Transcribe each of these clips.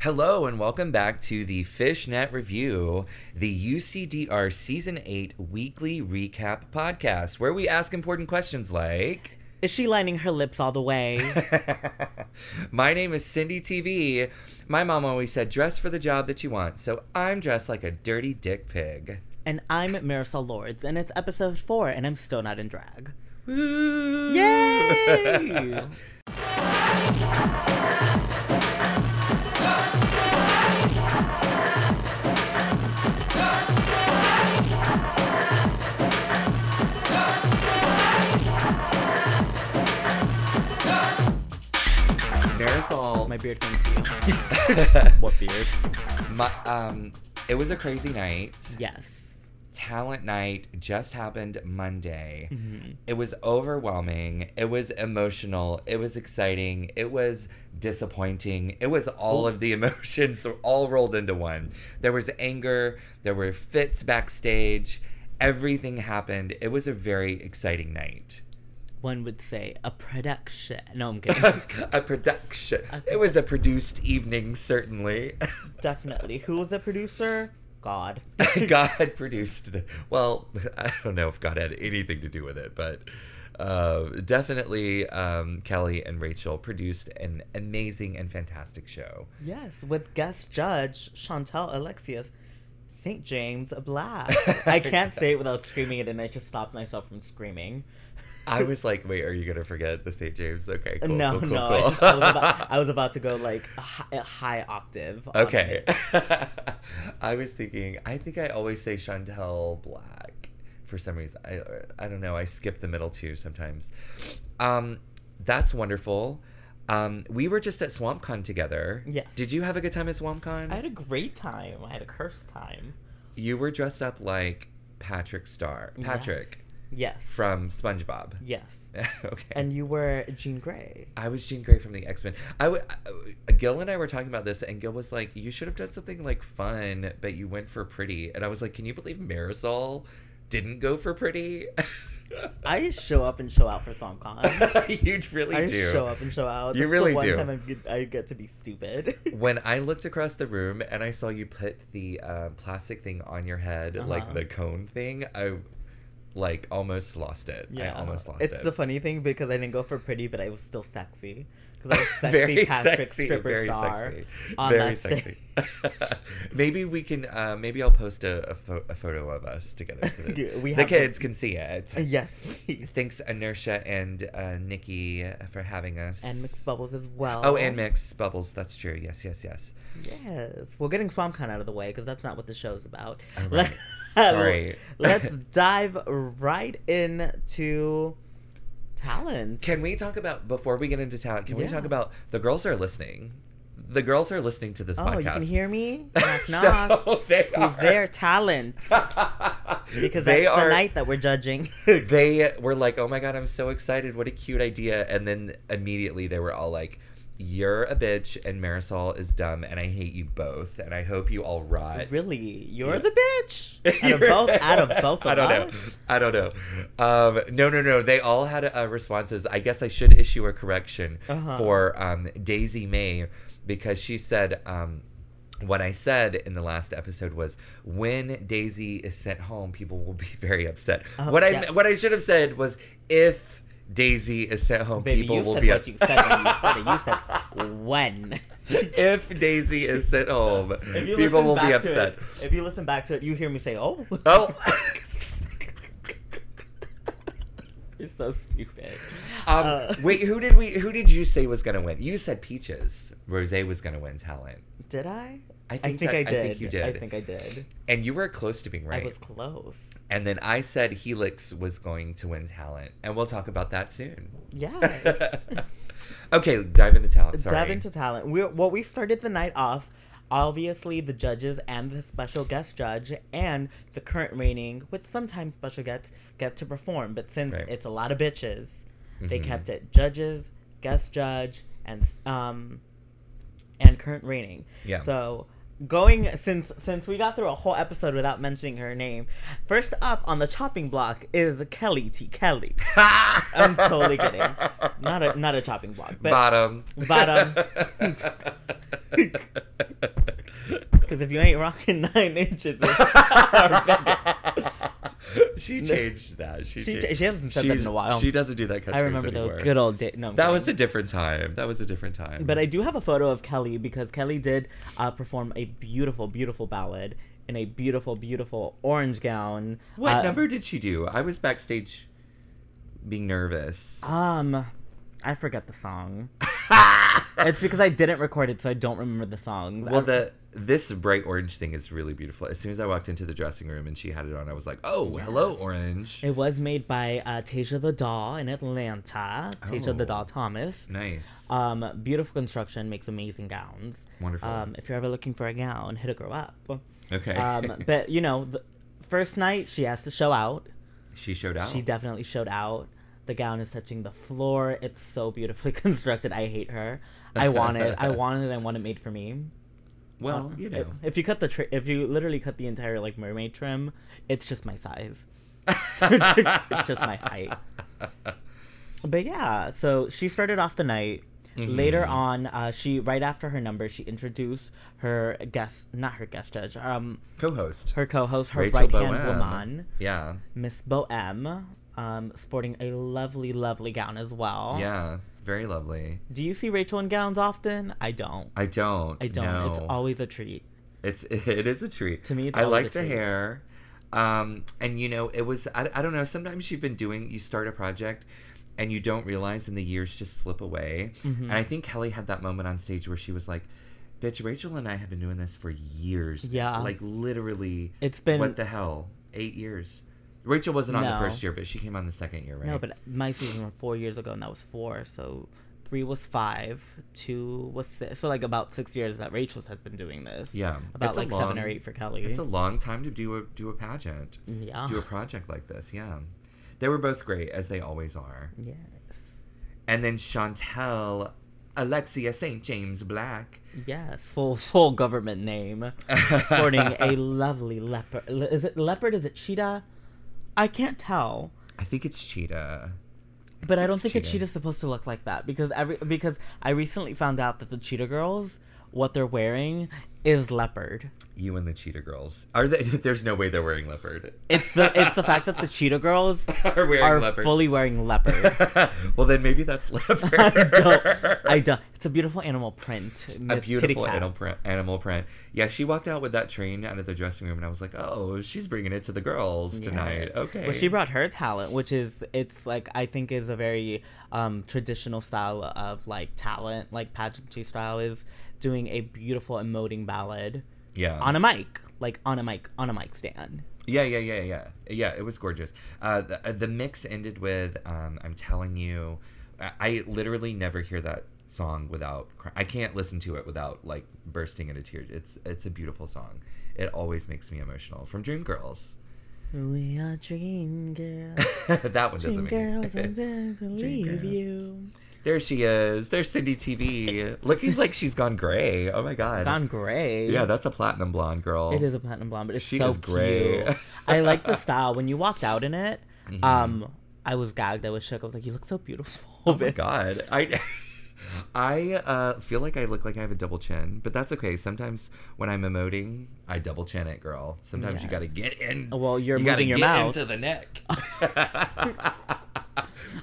Hello and welcome back to the Fishnet Review, the UCDR Season 8 weekly recap podcast, where we ask important questions like Is she lining her lips all the way? My name is Cindi TV. My mom always said, dress for the job that you want, so I'm dressed like a dirty dick pig. and I'm Marisol Lords, and it's episode four, and I'm still not in drag. Woo! Yay! Marisol, My beard thanks you. what beard? my, um, it was a crazy night. Yes. Talent night just happened Monday. Mhm. It was overwhelming. It was emotional. It was exciting. It was disappointing. It was all Oh. of the emotions all rolled into one. There was anger. There were fits backstage. Everything happened. It was a very exciting night. One would say a production. No, I'm kidding. a production. A It was a produced evening, certainly. Definitely. Who was the producer? God. God produced the. Well, I don't know if God had anything to do with it, but uh, definitely um, Kelly and Rachel produced an amazing and fantastic show. Yes, with guest judge Chantel Alexius, St. James Black. I can't say it without screaming it, and I just stopped myself from screaming. I was like, wait, are you gonna forget the St. James? Okay, cool. no, cool, cool, no, I, just- I was about, I was about to go like a high, a high octave. okay. I was thinking. I think I always say Chantel Black for some reason. I I don't know. I skip the middle two sometimes. Um, that's wonderful. Um, we were just at SwampCon together. Yes. Did you have a good time at SwampCon? I had a great time. I had a cursed time. You were dressed up like Patrick Star. Patrick Yes. Yes. from SpongeBob. Yes. okay. And you were Jean Grey. I was Jean Grey from the X Men. I w- uh, Gil and I were talking about this, and Gil was like, "You should have done something like fun, but you went for pretty." And I was like, "Can you believe Marisol didn't go for pretty?" I just show up and show out for SwampCon. you really do. I do. show up and show out. You That's really the one do. Time I get, I get to be stupid. When I looked across the room and I saw you put the uh, plastic thing on your head, like Uh-huh. the cone thing, I like almost lost it. I almost lost it's it. It's the funny thing because I didn't go for pretty, but I was still sexy because I was sexy very Patrick sexy, stripper very star. sexy, on very that sexy. maybe we can. Uh, maybe I'll post a, a, pho- a photo of us together so that Yeah, we the kids the- can see it. Yes, please. Thanks, Inertia and uh, Nikki, uh, for having us. And mixed bubbles as well. Oh, and mixed bubbles. That's true. Yes, yes, yes. Yes. Well, getting SwampCon out of the way because that's not what the show's about. Oh, right. Sorry. Let's dive right into talent. Can we talk about before we get into talent? Can we talk about the girls are listening? The girls are listening to this podcast. oh, you can hear me? Knock, knock. so they are their talent? Because they that's are the night that we're judging. they were like, "Oh my god, I'm so excited! What a cute idea!" And then immediately they were all like, "You're a bitch, and Marisol is dumb, and I hate you both, and I hope you all rot." Really? You're Yeah. the bitch? Out of both, out of both of I don't us? know. I don't know. Um, no, no, no. They all had uh, responses. I guess I should issue a correction Uh-huh. for um, Daisy May because she said. Um, what I said in the last episode was when Daisy is sent home, people will be very upset. Oh, what I what I should have said was if Daisy is sent home, Baby, people will be what you said when you said it. You said when. if Daisy is sent home, people will be upset. it- if you listen back to it, you hear me say, "Oh, Oh. you're so stupid." Um, Uh, wait, who did we? Who did you say was gonna win? You said Peaches. Rose was gonna win talent. Did I? I I think, think that- I did. I think you did. I think I did. and you were close to being right. I was close. And then I said Helix was going to win talent, and we'll talk about that soon. Yes. okay, dive into talent. Sorry. Dive into talent. We well, we started the night off. Obviously, the judges and the special guest judge and the current reigning, with sometimes special guests, get to perform. But since Right. it's a lot of bitches, they Mhm. kept it judges, guest judge, and um, and current reigning. Yeah. So going since since we got through a whole episode without mentioning her name, first up on the chopping block is Kelly T. Kelly. I'm totally kidding. Not a not a chopping block, but bottom. Bottom. Because if you ain't rocking nine inches, or. she changed that. She She, changed. she hasn't said that She's- in a while. She doesn't do that. I remember anymore. those good old days. No, I'm That was a different time. That was a different time. But I do have a photo of Kelly because Kelly did uh, perform a beautiful, beautiful ballad in a beautiful, beautiful orange gown. What Uh, number did she do? I was backstage being nervous. Um, I forget the song. It's because I didn't record it, so I don't remember the songs. well, I- the this bright orange thing is really beautiful. As soon as I walked into the dressing room and she had it on, I was like, "Oh, hello, orange." It was made by uh, Tasia the Doll in Atlanta. Tasia the Oh. Doll Thomas. Nice, Um, beautiful construction, makes amazing gowns. wonderful. Um, if you're ever looking for a gown, hit a girl up. okay, Um, but you know, the first night she has to show out. she showed out. She definitely showed out. The gown is touching the floor. It's so beautifully constructed. I hate her. I want it. I want it. I want it made for me. Well, Uh, you if- know. if, you cut the tri- if you literally cut the entire like mermaid trim, it's just my size. it's just my height. But yeah, so she started off the night. Later Mhm. on, uh, she right after her number, she introduced her guest, not her guest judge, um, Co-host. her co-host, her right hand woman, Yeah, Miss Bohem, um, sporting a lovely, lovely gown as well. yeah, very lovely. Do you see Rachel in gowns often? I don't. I don't. I don't. No. It's always a treat. It's it is a treat. To me, it's I like the hair. Um, and you know, it was I, I don't know. Sometimes you've been doing you start a project, and you don't realize, and the years just slip away. Mhm. And I think Kelly had that moment on stage where she was like, "Bitch, Rachel and I have been doing this for years. Yeah. like literally. It's been what the hell? Eight years. Rachel wasn't on the first year, but she came on the second year, right? no, but my season was four years ago, and that was four. So three was five, two was six. So like about six years that Rachel's has been doing this. yeah, About It's like seven or eight for Kelly. It's a long time to do a do a pageant, yeah. do a project like this. Yeah, they were both great as they always are. yes. And then Chantel Alexia St. James Black. Yes. Full full government name. Sporting a lovely leopard. Is it leopard? Is it cheetah? I can't tell. I think it's Cheetah. But I don't think a cheetah. cheetah's supposed to look like that because every because I recently found out that the cheetah girls what they're wearing is leopard. You and the Cheetah Girls. Are they? There's no way they're wearing leopard. It's the it's the fact that the cheetah girls are wearing are leopard. fully wearing leopard. well, then maybe that's leopard. I don't. I don't. It's a beautiful animal print. A beautiful animal print, animal print. Yeah, she walked out with that train out of the dressing room, and I was like, "Oh, she's bringing it to the girls Yeah. tonight." Okay. Well, she brought her talent, which is it's like I think is a very um, traditional style of like talent, like pageantry style is doing a beautiful emoting ballad yeah. on a mic, like on a mic on a mic stand. Yeah, yeah, yeah, yeah, yeah. It was gorgeous. Uh, the, uh, the mix ended with um, "I'm telling you." I, I literally never hear that song without. I can't listen to it without like bursting into tears. It's it's a beautiful song. It always makes me emotional. From Dreamgirls. We are dream girls. that one Dream doesn't make girls intend to leave you. There she is. There's Cindi TV, looking like she's gone gray. Oh my god. Gone gray. Yeah, that's a platinum blonde girl. It is a platinum blonde, but it's She so is gray. cute. I like the style. When you walked out in it, Mhm. um, I was gagged. I was shook. I was like, "You look so beautiful." Oh my god. I I uh, feel like I look like I have a double chin, but that's okay. Sometimes when I'm emoting, I double chin it, girl. Sometimes you got to get in. Well, you're you gotta moving your get mouth. into the neck. you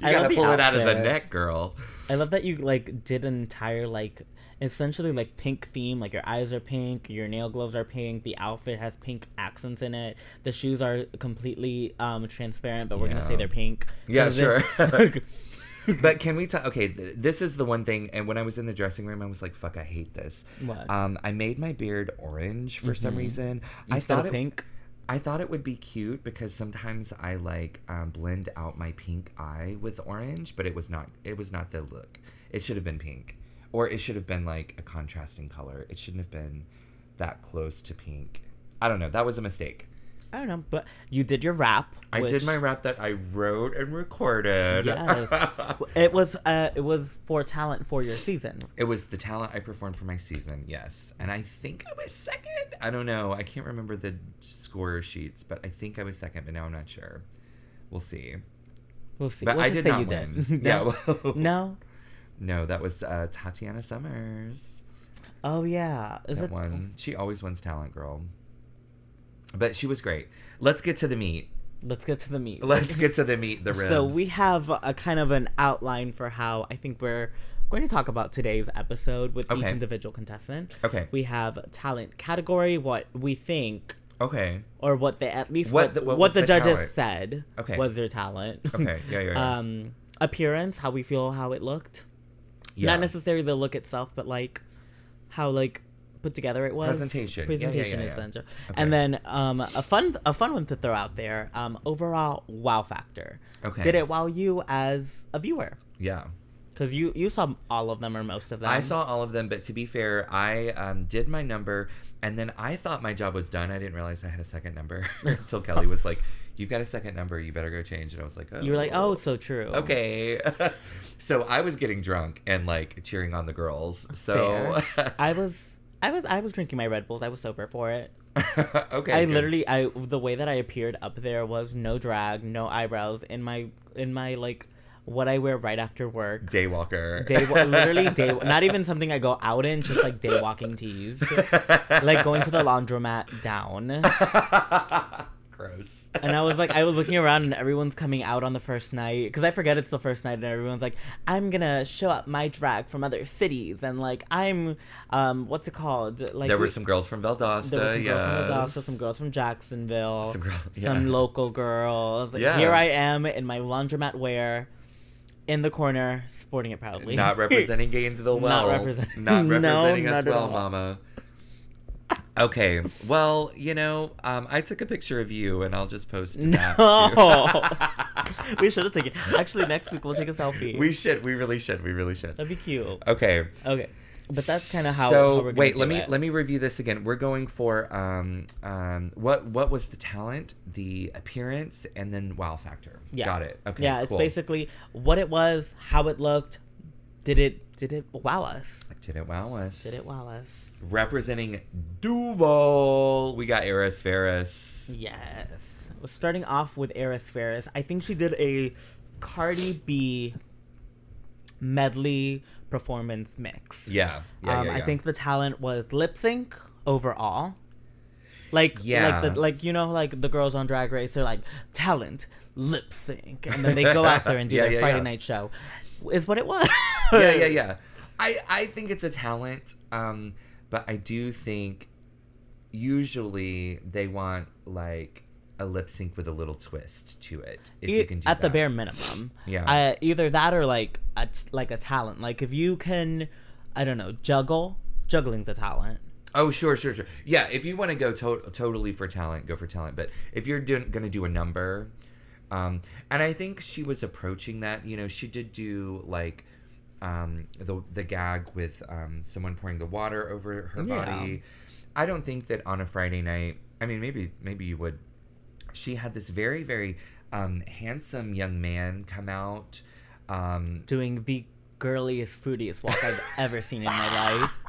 I got to pull it out of the neck, girl. I love that you like did an entire like essentially like pink theme. Like your eyes are pink, your nail gloves are pink, the outfit has pink accents in it. The shoes are completely um transparent, but we're gonna say they're pink. Yeah, sure. But can we talk? Okay, th- this is the one thing. And when I was in the dressing room, I was like, "Fuck, I hate this." what? Um, I made my beard orange for some Mhm. reason. I thought it, pink. I thought it would be cute because sometimes I like um, blend out my pink eye with orange, but it was not. It was not the look. It should have been pink, or it should have been like a contrasting color. It shouldn't have been that close to pink. I don't know. That was a mistake. I don't know, but you did your rap. I did my rap that I wrote and recorded. Yes. It was uh it was for talent for your season. it was the talent I performed for my season. Yes, and I think I was second. I don't know. I can't remember the score sheets, but I think I was second. But now I'm not sure. We'll see. We'll see. But we'll I did say not you win. did. Yeah. no. well- no. No, that was uh, Tatiana Summers. Oh yeah, is that it one. She always wins talent, girl. But she was great. Let's get to the meat. Let's get to the meat. Let's get to the meat. The ribs. So we have a kind of an outline for how I think we're going to talk about today's episode with each individual contestant. Okay. We have talent category, what we think, Okay. or what they at least What what the- what, what the, the judges talent? said Okay. was their talent. Okay. Yeah. Yeah. yeah. um, appearance, how we feel, how it looked. yeah. Not necessarily the look itself, but like how like put together it was. Presentation. Yeah, yeah, Presentation yeah, is yeah. essential. Okay. And then um, a fun a fun one to throw out there. Um, overall wow factor. Okay. Did it wow you as a viewer? Yeah. Because you you saw all of them or most of them. I saw all of them, but to be fair, I um, did my number, and then I thought my job was done. I didn't realize I had a second number until Kelly was like, "You've got a second number. You better go change." And I was like, "Oh." You were like, oh, it's so true. okay." so I was getting drunk and like cheering on the girls. So I was I was I was drinking my Red Bulls. I was sober for it. okay. I good. literally I the way that I appeared up there was no drag, no eyebrows in my in my like what I wear right after work. daywalker. Day literally day not even something I go out in, just like day walking tees. like going to the laundromat down. Gross. And I was like, I was looking around and everyone's coming out on the first night because I forget it's the first night and everyone's like, I'm gonna show up my drag from other cities and like I'm, um, what's it called? Like there were some girls from Valdosta. there were some yes. girls from Valdosta, some girls from Jacksonville, Some girl- some yeah. local girls. Like, Yeah. Here I am in my laundromat wear, in the corner, sporting it proudly. Not representing Gainesville well. Not represent- Not No, representing us not well. Mama. Okay, well, you know, um, I took a picture of you, and I'll just post that. No. we should have taken. Actually, next week we'll take a selfie. we should. We really should. We really should. That'd be cute. Okay. Okay, but that's kind of how. so how wait, let me it. let me review this again. We're going for um um what what was the talent, the appearance, and then wow factor. Yeah. Got it. Okay. yeah, it's basically what it was, how it looked. Did it? Did it wow us? Did it wow us? Did it wow us? Representing Duval, we got Eris Ferris. Yes. Well, starting off with Eris Ferris, I think she did a Cardi B medley performance mix. Yeah. Yeah, um, yeah, I think the talent was lip sync overall. Like, Yeah. like the like you know like the girls on Drag Race, they're like talent lip sync, and then they go out there and do Yeah, their yeah, Friday yeah. night show. Is what it was. yeah, yeah, yeah. I I think it's a talent, um, but I do think usually they want like a lip sync with a little twist to it. If you can do at the bare minimum. Yeah. Uh, either that or like a t- like a talent. Like if you can, I don't know, juggle. Juggling's a talent. Oh, sure, sure, sure. Yeah, if you want to go to- totally for talent, go for talent. But if you're doing, to do a number, um, and I think she was approaching that. You know, she did do like um, the the gag with um, someone pouring the water over her Yeah. body. I don't think that on a Friday night. I mean, maybe maybe you would. She had this very very um, handsome young man come out. Um, Doing the girliest, fruitiest walk I've ever seen in my life.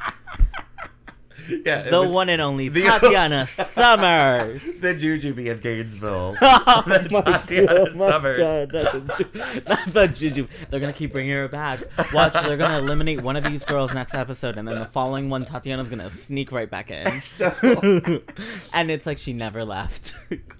Yeah, The was one and only the- Tatiana Summers. the Jujubee of Gainesville. oh The my, Tatiana God, oh Summers. God, not the, ju- not the juju. They're gonna keep bringing her back. Watch, they're gonna eliminate one of these girls next episode, and then the following one, Tatiana's gonna sneak right back in. So- and it's like she never left.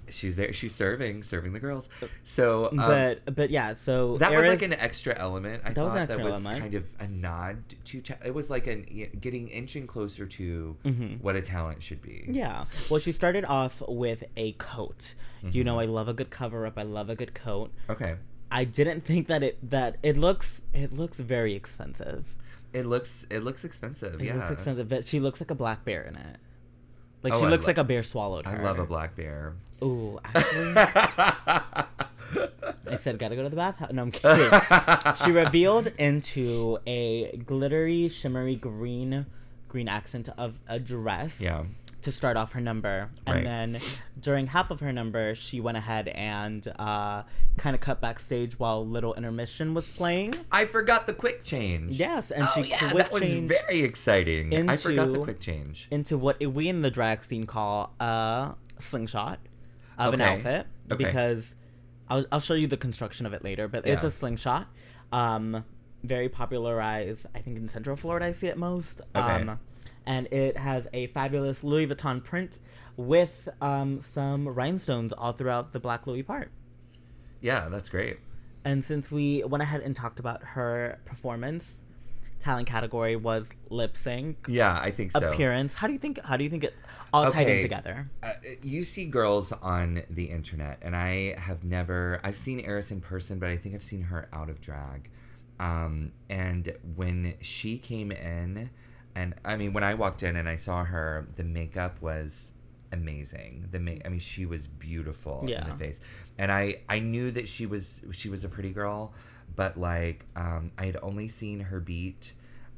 She's there. She's serving, serving the girls. So, um, but but yeah, so that was like an extra element. I That was thought an that extra was element. kind of a nod to. Ta- it was like an getting inching closer to Mhm. what a talent should be. Yeah. Well, she started off with a coat. You know, Mhm. I love a good cover up. I love a good coat. Okay. I didn't think that it that it looks it looks very expensive. It looks. It looks expensive. It yeah. looks expensive, but she looks like a black bear in it. Like Oh, she I looks lo- like a bear swallowed her. I love a black bear. Ooh, actually, I said gotta go to the bathhouse. No, I'm kidding. she revealed into a glittery, shimmery green, green accent of a dress. Yeah. to start off her number. Right. And then during half of her number, she went ahead and uh, kind of cut backstage while Little Intermission was playing. I forgot the quick change. Yes, and oh, she yeah, quick that was very exciting. I forgot the quick change. into what we in the drag scene call a slingshot of an outfit Okay. because I'll, I'll show you the construction of it later, but it's a slingshot. Um, very popularized. I think in Central Florida, I see it most. Okay. Um, and it has a fabulous Louis Vuitton print with um, some rhinestones all throughout the Black Louis part. Yeah, that's great. And since we went ahead and talked about her performance, talent category was lip sync, Yeah, I think so. appearance. How do you think? How do you think it all tied in together? Uh, you see girls on the internet, and I have never. I've seen Eris in person, but I think I've seen her out of drag. Um, and when she came in, and I mean, when I walked in and I saw her, the makeup was amazing. The ma- I mean, she was beautiful in the face, and I I knew that she was she was a pretty girl, but like um, I had only seen her beat.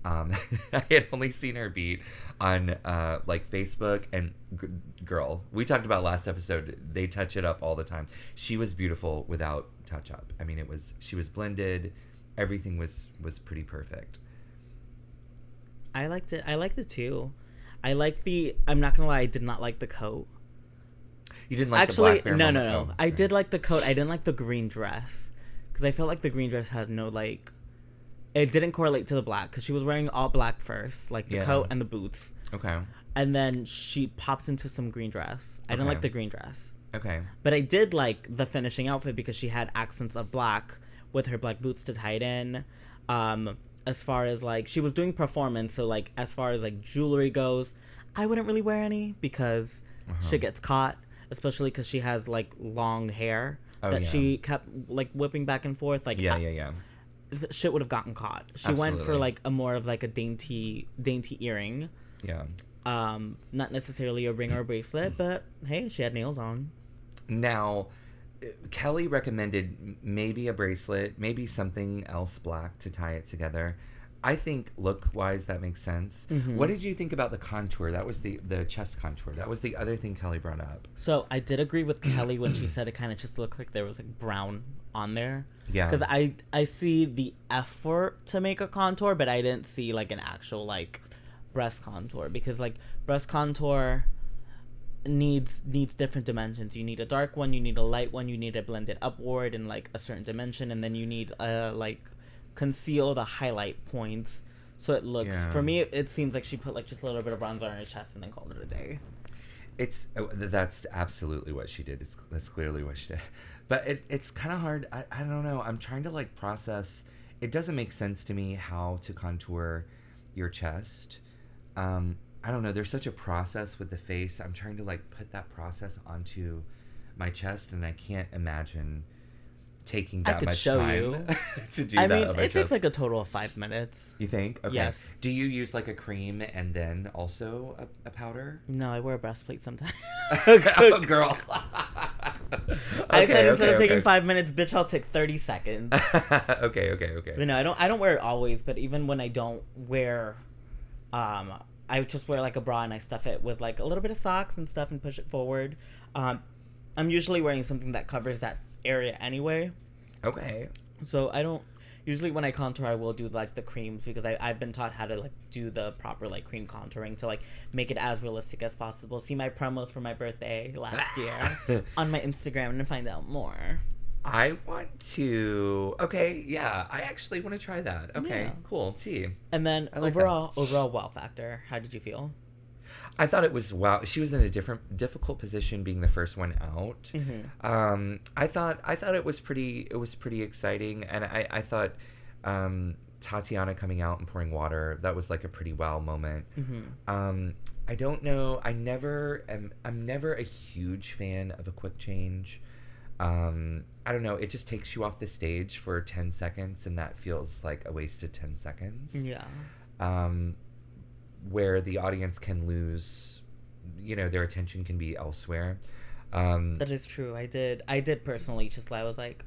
Um, I had only seen her beat on uh, like Facebook and g- girl. We talked about last episode. They touch it up all the time. She was beautiful without touch up. I mean, it was she was blended. Everything was was pretty perfect. I liked it. I liked it too. I like the. I'm not gonna lie. I did not like the coat. You didn't like Actually, the no, no, no. Oh, I did like the coat. I didn't like the green dress because I felt like the green dress had no like. It didn't correlate to the black because she was wearing all black first, like the Yeah. coat and the boots, Okay. and then she popped into some green dress. I didn't Okay. like the green dress, Okay. but I did like the finishing outfit because she had accents of black with her black boots to tie it in. Um, as far as like she was doing performance, so like as far as like jewelry goes, I wouldn't really wear any because Uh-huh. shit gets caught, especially because she has like long hair Oh, that yeah. she kept like whipping back and forth. Like Yeah, yeah, yeah. th- shit would have gotten caught. She went for like a more of like a dainty, dainty earring. Yeah. Um, not necessarily a ring or a bracelet, but hey, she had nails on. Now, uh, Kelly recommended maybe a bracelet, maybe something else black to tie it together. I think look wise that makes sense. Mhm. What did you think about the contour? That was the the chest contour. That was the other thing Kelly brought up. So I did agree with Kelly when she said it kind of just looked like there was like brown on there. Yeah. Because I I see the effort to make a contour, but I didn't see like an actual like breast contour because like breast contour needs needs different dimensions. You need a dark one, you need a light one, you need to blend it upward in like a certain dimension, and then you need a like conceal the highlight points so it looks. Yeah. For me, it seems like she put like just a little bit of bronzer on her chest and then called it a day. It's oh, that's absolutely what she did. It's that's clearly what she did. But it, it's kind of hard. I, I don't know. I'm trying to like process. It doesn't make sense to me how to contour your chest. Um, I don't know. There's such a process with the face. I'm trying to like put that process onto my chest, and I can't imagine taking I that could much show time you. to do I that mean, it takes like a total of five minutes. you think? Okay. Yes. Do you use like a cream and then also a, a powder? No, I wear a breastplate sometimes. oh, girl. I Okay, said instead okay, of taking okay. five minutes, bitch, I'll take thirty seconds. okay, okay, okay. But no, I don't. I don't wear it always. But even when I don't wear, um, I just wear like a bra and I stuff it with like a little bit of socks and stuff and push it forward. Um, I'm usually wearing something that covers that area anyway. Okay. So I don't. Usually when I contour, I will do like the creams because I, I've been taught how to like do the proper like cream contouring to like make it as realistic as possible. See my promos for my birthday last year on my Instagram and find out more. I want to. Okay, yeah. I actually want to try that. Okay, Yeah. cool. Tea. And then like that. overall, overall wow factor. How did you feel? I thought it was wow. She was in a different, difficult position, being the first one out. Mm-hmm. Um, I thought, I thought it was pretty, it was pretty exciting, and I, I thought, um, Tatiana coming out and pouring water, that was like a pretty wow moment. Mm-hmm. Um, I don't know. I never am. I'm never a huge fan of a quick change. Um, I don't know. It just takes you off the stage for ten seconds, and that feels like a wasted ten seconds. Yeah. Um, where the audience can lose, you know, their attention can be elsewhere. Um, That is true. I did. I did personally. Just I was like,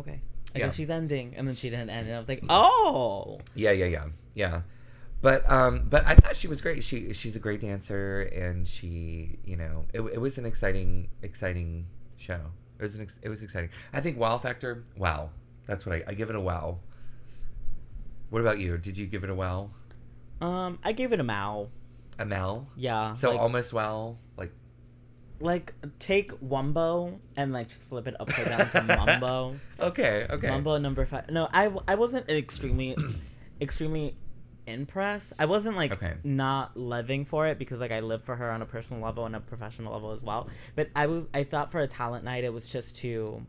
okay, I Yeah. guess she's ending, and then she didn't end, and I was like, oh. Yeah, yeah, yeah, yeah. But um, but I thought she was great. She she's a great dancer, and she, you know, it, it was an exciting exciting show. It was an ex- it was exciting. I think wow factor. Wow, that's what I, I give it a wow. What about you? Did you give it a wow? Um, I gave it a Mal. A Mel? Yeah. So like, almost well, like like take Wumbo and like just flip it upside down to Mumbo. Okay, okay. Mumbo number five. No, I I wasn't extremely, extremely impressed. I wasn't like Okay. not living for it because like I live for her on a personal level and a professional level as well. But I was I thought for a talent night it was just too.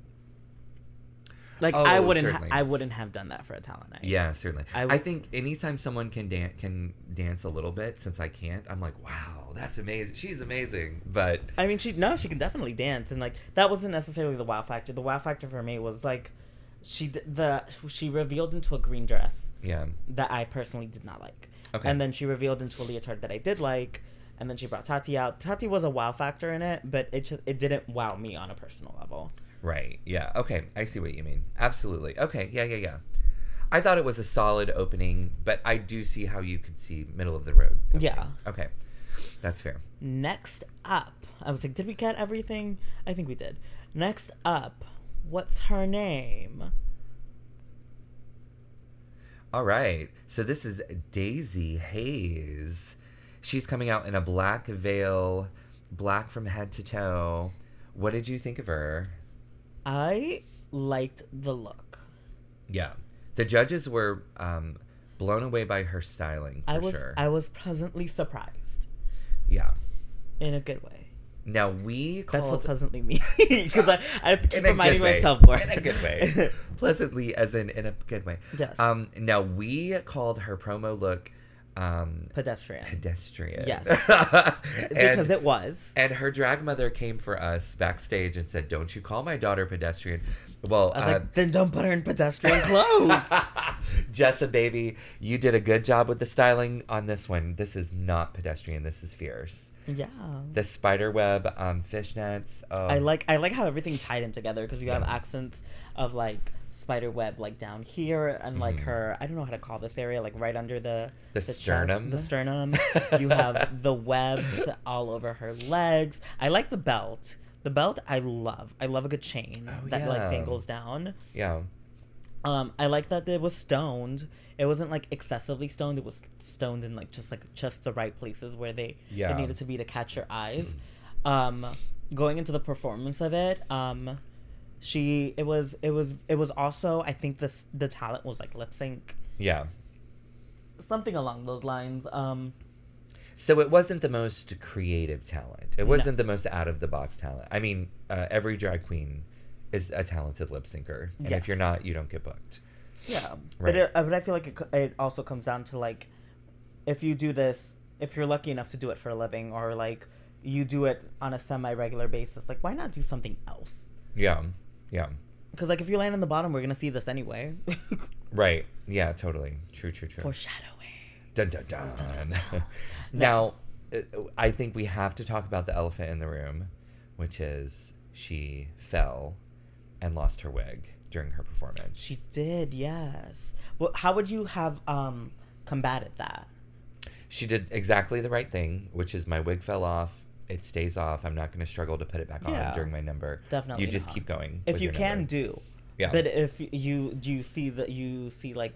Like I Oh, wouldn't ha- certainly. I wouldn't have done that for a talent night. Yeah, certainly. I I, w- think anytime someone can dance can dance a little bit, since I can't, I'm like, wow, that's amazing. She's amazing. But I mean, she no, she can definitely dance, and like that wasn't necessarily the wow factor. The wow factor for me was like, she the she revealed into a green dress yeah, that I personally did not like, okay. and then she revealed into a leotard that I did like, and then she brought Tati out. Tati was a wow factor in it, but it just it didn't wow me on a personal level. Right, yeah, okay, I see what you mean. Absolutely. Okay, yeah, yeah, yeah. I thought it was a solid opening, but I do see how you could see middle of the road. opening. Yeah. Okay, that's fair. Next up, I was like, did we get everything? I think we did. Next up, what's her name? All right. So this is Daisy Hayes. She's coming out in a black veil, black from head to toe. What did you think of her? I liked the look. Yeah. The judges were um, blown away by her styling for I was sure. I was pleasantly surprised yeah. in a good way. Now we That's called what pleasantly means because I, I have to keep reminding myself more. In a good way. Pleasantly as in in a good way. yes. Um now we called her promo look um pedestrian. pedestrian. Yes. And- because it was. And her drag mother came for us backstage and said, "Don't you call my daughter pedestrian." Well, uh, like, then don't put her in pedestrian clothes. Jessa, baby, you did a good job with the styling on this one. This is not pedestrian. This is fierce. yeah. The spider web um, fishnets. Oh, I like I like how everything tied in together because you have Yeah. accents of like spider web like down here and like Mhm. her I don't know how to call this area like right under the The chest, sternum? the sternum. you have the webs all over her legs. I like the belt. The belt I love. I love a good chain Oh, that like dangles down. Yeah. Um, I like that it was stoned. It wasn't like excessively stoned. It was stoned in like just like just the right places where they Yeah. it needed to be to catch your eyes. Um, going into the performance of it, um, she it was it was it was also I think this the talent was like lip sync Yeah. something along those lines. Um, So it wasn't the most creative talent. It wasn't the most out of the box talent. I mean, uh, every drag queen is a talented lip syncer, and if you're not, you don't get booked. yeah, but it, uh, but I feel like it it also comes down to like if you do this, if you're lucky enough to do it for a living, or like you do it on a semi regular basis, like why not do something else? Yeah. Yeah. Because like if you land on the bottom, we're gonna see this anyway. Right. Yeah. Totally. True. True. True. Foreshadowing. Dun dun dun. Dun, dun, dun. now, uh, I think we have to talk about the elephant in the room, which is she fell and lost her wig during her performance. She did, yes. Well, how would you have um combated that? She did exactly the right thing, which is my wig fell off. It stays off. I'm not going to struggle to put it back Yeah. on during my number. Definitely You just not. keep going. If you can number. do, Yeah. But if you do you see that you see like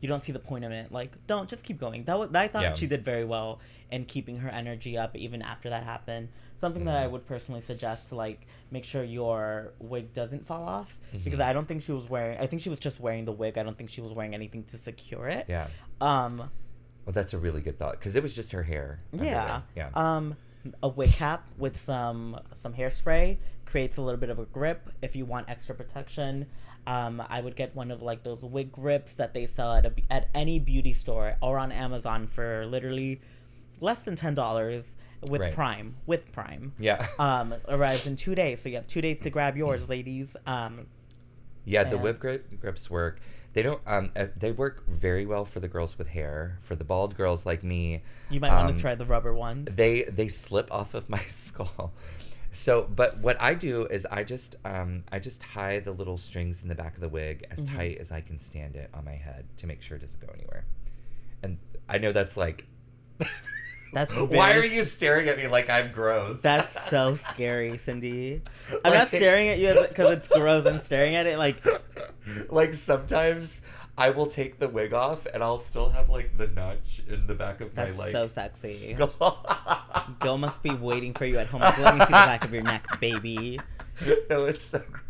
you don't see the point of it, like don't just keep going. That wa- I thought Yeah. she did very well in keeping her energy up even after that happened. Something that I Mhm. would personally suggest to like make sure your wig doesn't fall off because Mhm. I don't think she was wearing. I think she was just wearing the wig. I don't think she was wearing anything to secure it. Yeah. Um. Well, that's a really good thought because it was just her hair. Yeah. Yeah. Um, a wig cap with some some hairspray creates a little bit of a grip. If you want extra protection, um, I would get one of like those wig grips that they sell at a, at any beauty store or on Amazon for literally less than ten dollars with Right. Prime. With Prime, yeah. um, arrives in two days, so you have two days to grab yours, ladies. Um, Yeah, the And- whip grip, grips work. They don't. Um, uh, they work very well for the girls with hair. For the bald girls like me, you might want Um, to try the rubber ones. they they slip off of my skull. So, but what I do is I just um, I just tie the little strings in the back of the wig as Mhm. tight as I can stand it on my head to make sure it doesn't go anywhere. And I know that's like. That's Why are you staring at me like I'm gross? That's so scary, Cindi. I'm not staring at you because it's gross. I'm staring at it like like sometimes I will take the wig off and I'll still have like the notch in the back of That's my like so sexy. skull. Gil must be waiting for you at home. Like, let me see the back of your neck, baby. no, it's so gross.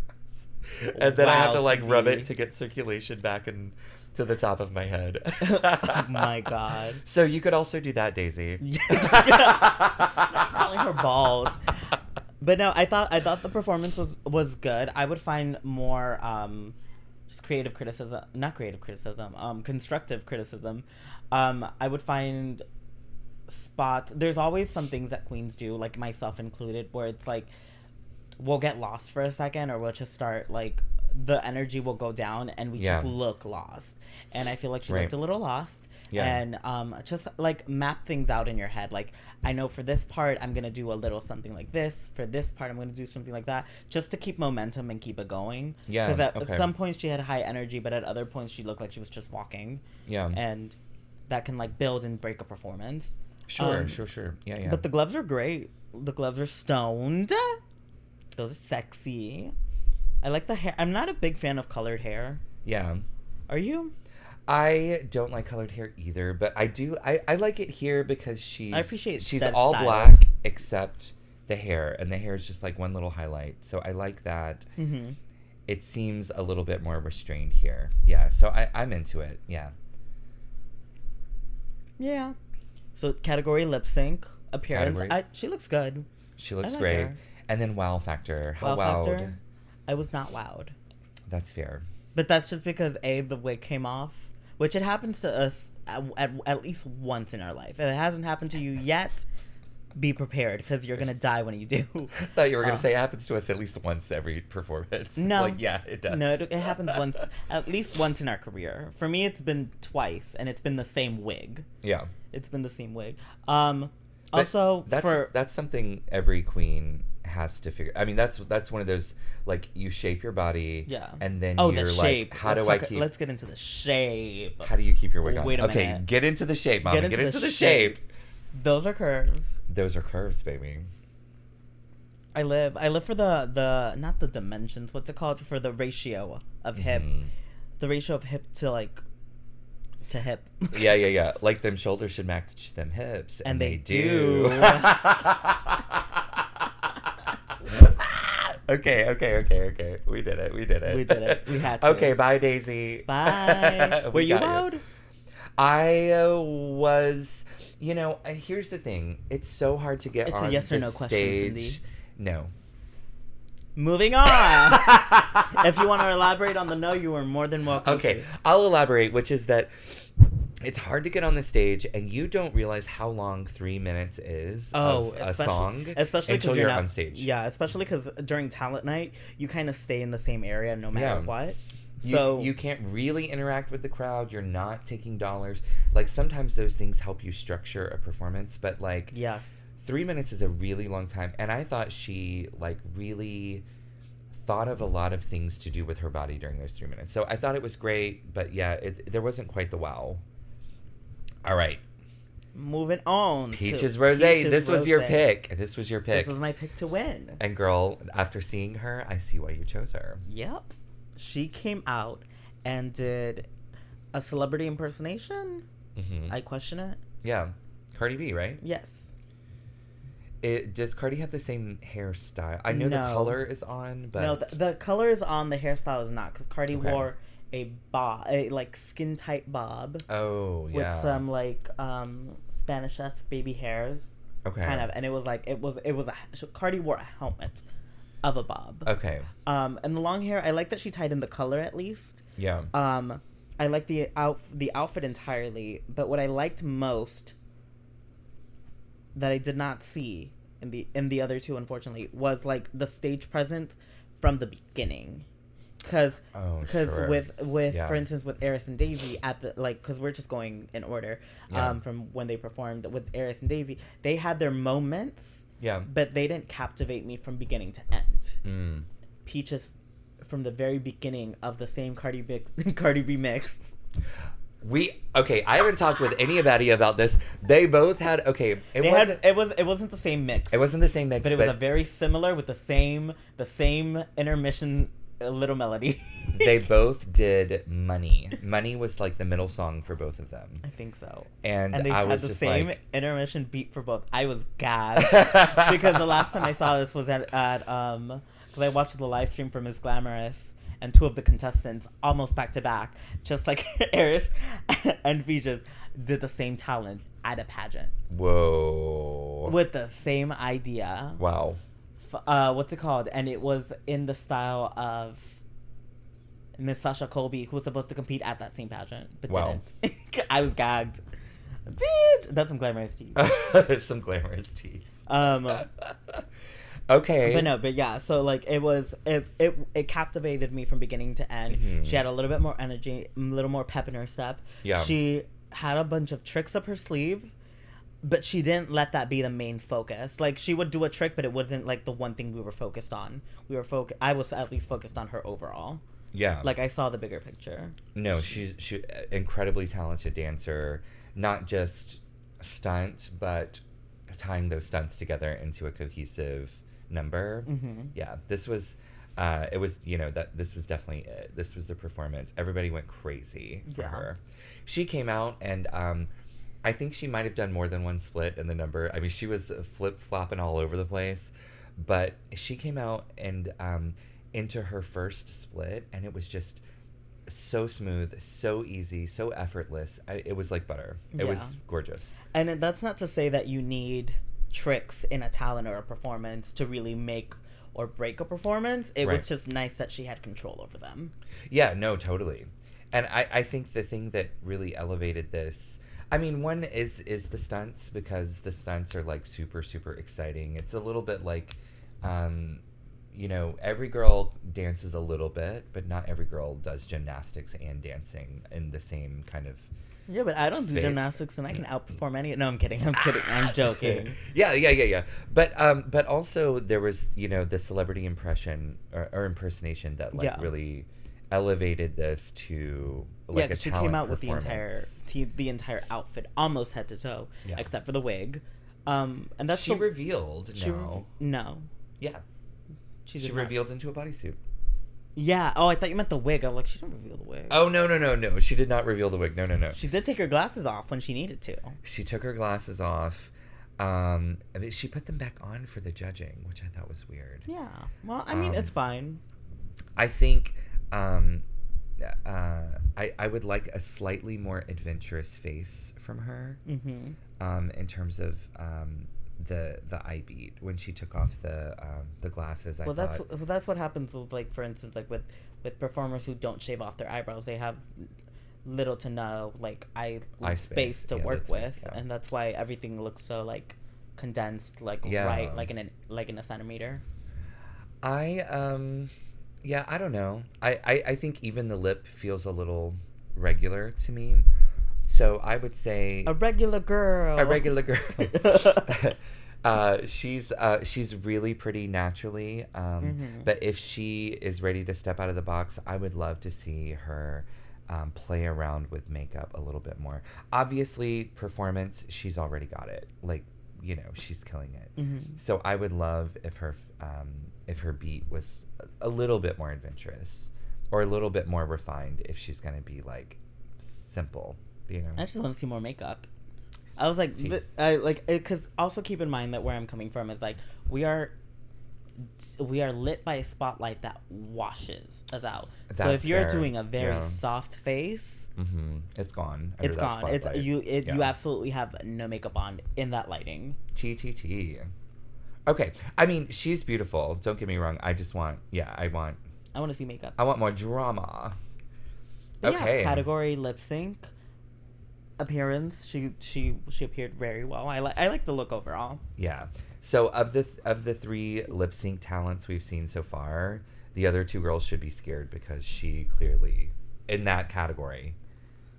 And then I have to like rub it to get circulation back and to the top of my head. oh my god. So you could also do that, Daisy. Not calling her bald. But no, I thought I thought the performance was was good. I would find more um just creative criticism, not creative criticism, um constructive criticism. Um I would find spots there's always some things that queens do, like myself included, where it's like we'll get lost for a second or we'll just start like the energy will go down and we Yeah. just look lost. And I feel like she Right. looked a little lost Yeah. and um, just like map things out in your head. Like I know for this part I'm gonna do a little something like this. For this part I'm gonna do something like that, just to keep momentum and keep it going. Yeah, Because at okay. some points she had high energy, but at other points she looked like she was just walking, yeah. and that can like build and break a performance. Sure, um, sure, sure. Yeah, yeah. But the gloves are great. The gloves are stoned. Those are sexy. I like the hair. I'm not a big fan of colored hair. yeah. Are you? I don't like colored hair either, but I do. I, I like it here because she's. I appreciate she's all black except the hair, and the hair is just like one little highlight. So I like that. Mm-hmm. It seems a little bit more restrained here. Yeah. So I, I'm into it. Yeah. Yeah. So category lip sync appearance. Category. I, she looks good. She looks like great. her. And then wow factor. How Wow wowed? factor? I was not wowed, That's fair. but that's just because a the wig came off, which it happens to us at, at, at least once in our life. If it hasn't happened to you yet, be prepared because you're gonna die when you do. I thought you were gonna Uh, say it happens to us at least once every performance. No. like yeah, it does. No, it, it happens once, at least once in our career. For me, it's been twice, and it's been the same wig. Yeah. It's been the same wig. Um, But also that's for that's something every queen has to figure. I mean, that's that's one of those like you shape your body, yeah. and then oh, you're the like, shape. how let's do I keep? Let's get into the shape. How do you keep your wig on? Wait a okay, minute. get into the shape, mama. Get into, the, shape. Those are curves. Those are curves, baby. I live. I live for the the not the dimensions. What's it called? For the ratio of hip. Mhm. The ratio of hip to like to hip. Yeah, yeah, yeah. Like them shoulders should match them hips, and, And they, they do. do. okay, okay, okay, okay. We did it. We did it. We did it. We had to. Okay, bye, Daisy. Bye. We Were you wowed? I uh, was. You know, uh, here's the thing. It's so hard to get It's a yes or no question. Cindi. No. Moving on. if you want to elaborate on the no, you are more than welcome. Okay, to. I'll elaborate, which is that it's hard to get on the stage and you don't realize how long three minutes is Oh, a especially, song especially until because you're not, on stage. Yeah, especially because during talent night, you kind of stay in the same area no matter Yeah. what. You, So you can't really interact with the crowd. You're not taking dollars. Like sometimes those things help you structure a performance, but like yes, three minutes is a really long time. And I thought she like really thought of a lot of things to do with her body during those three minutes. So I thought it was great, but yeah, it, there wasn't quite the wow. All right, moving on. to Peaches Rose. Peaches This was your pick. This was your pick. This was my pick to win. And girl, after seeing her, I see why you chose her. Yep, she came out and did a celebrity impersonation. hmm I question it. yeah, Cardi B, right? Yes. It, does Cardi have the same hairstyle? I know the color is on, but No, the, the color is on. The hairstyle is not because Cardi Okay. wore a bob, a like skin tight bob oh yeah, with some like um Spanish esque baby hairs. okay, kind of and it was like it was it was a cardi wore a helmet of a bob. Okay, um and the long hair i like that she tied in the color at least. Yeah, um i like the out the outfit entirely but what i liked most that i did not see in the in the other two unfortunately was like the stage presence from the beginning because oh because sure. with with Yeah. for instance with Eris and Daisy at the like because we're just going in order Yeah. um from when they performed with Eris and Daisy they had their moments yeah, but they didn't captivate me from beginning to end. mm. Peaches from the very beginning of the same Cardi B Cardi B mix. we okay. I haven't talked with anybody about this. They both had okay. It they wasn't. had it was it wasn't the same mix. it wasn't the same mix, but it was a very similar with the same the same intermission little melody. they both did money. Money was like the middle song for both of them. I think so. And, And they I had the same like, intermission beat for both. I was gagged because the last time I saw this was at at um because I watched the live stream for Miss Glamorous and two of the contestants almost back to back, just like Eris and Vijas did the same talent at a pageant whoa. with the same idea. wow. Uh, what's it called? And it was in the style of Miss Sasha Colby, who was supposed to compete at that same pageant, but Wow. didn't. I was gagged. Bitch, that's some glamorous tea. Some glamorous tease. Um, okay. but no, but yeah. So like it was, it it it captivated me from beginning to end. Mhm. She had a little bit more energy, a little more pep in her step. Yeah. She had a bunch of tricks up her sleeve. But she didn't let that be the main focus. Like she would do a trick, but it wasn't like the one thing we were focused on. We were focused. I was at least focused on her overall. Yeah. Like I saw the bigger picture. No, she's she incredibly talented dancer. Not just stunt, but tying those stunts together into a cohesive number. Mm-hmm. Yeah, this was. Uh, it was you know that this was definitely it. This was the performance. Everybody went crazy for Yeah. her. She came out and um, I think she might have done more than one split in the number. I mean, she was flip flopping all over the place, but she came out and um, into her first split, and it was just so smooth, so easy, so effortless. I, it was like butter. It was gorgeous. And that's not to say that you need tricks in a talent or a performance to really make or break a performance. It Right. was just nice that she had control over them. Yeah, no, totally. And I, I think the thing that really elevated this I mean, one is is the stunts because the stunts are like super super exciting. It's a little bit like um you know, every girl dances a little bit, but not every girl does gymnastics and dancing in the same kind of Yeah, but I don't do gymnastics and I can outperform any. No, I'm kidding. I'm kidding. I'm joking. yeah, yeah, yeah, yeah. But um, but also there was you know the celebrity impression or, or impersonation that like Yeah. really elevated this to like yeah, she came out with the entire t- the entire outfit, almost head to toe, Yeah. except for the wig. Um, and that's she the- revealed she re- no, no, yeah, she, she, revealed into a bodysuit. Yeah. Oh, I thought you meant the wig. I'm like, she didn't reveal the wig. Oh no no no no! She did not reveal the wig. No no no. She did take her glasses off when she needed to. She took her glasses off. Um, I mean, she put them back on for the judging, which I thought was weird. Yeah. Well, I mean, it's Um, fine. I think um, uh, I I would like a slightly more adventurous face from her Mm-hmm. um, in terms of um, the the eye beat when she took off the um, the glasses. I well, that's thought, well, that's what happens with like, for instance, like with with performers who don't shave off their eyebrows. They have little to no like eye, Eye space, space, to yeah, work space, with, yeah. and that's why everything looks so like condensed, like Yeah. right, like in a like in a centimeter. I um yeah I don't know. I, I I think even the lip feels a little regular to me. So I would say A regular girl. a regular girl. uh, she's uh, she's really pretty naturally, um, Mhm. but if she is ready to step out of the box, I would love to see her um, play around with makeup a little bit more. Obviously, performance, she's already got it. Like you know, she's killing it. hmm So I would love if her um, if her beat was a- little bit more adventurous or a little bit more refined. If she's gonna be like simple, you know. I just want to see more makeup. I was like, but I like because also keep in mind that where I'm coming from is like we are we are lit by a spotlight that washes us out. so if you're fair, doing a very yeah. soft face, Mm-hmm. It's gone. It's gone. It's you. It, You absolutely have no makeup on in that lighting. TTT. Okay, I mean she's beautiful. Don't get me wrong. I just want, yeah, I want, I want to see makeup. I want more drama. But okay. Yeah, category lip sync appearance. She she she appeared very well. I like I like the look overall. Yeah. So of the of the three lip sync talents we've seen so far, the other two girls should be scared because she clearly, in that category,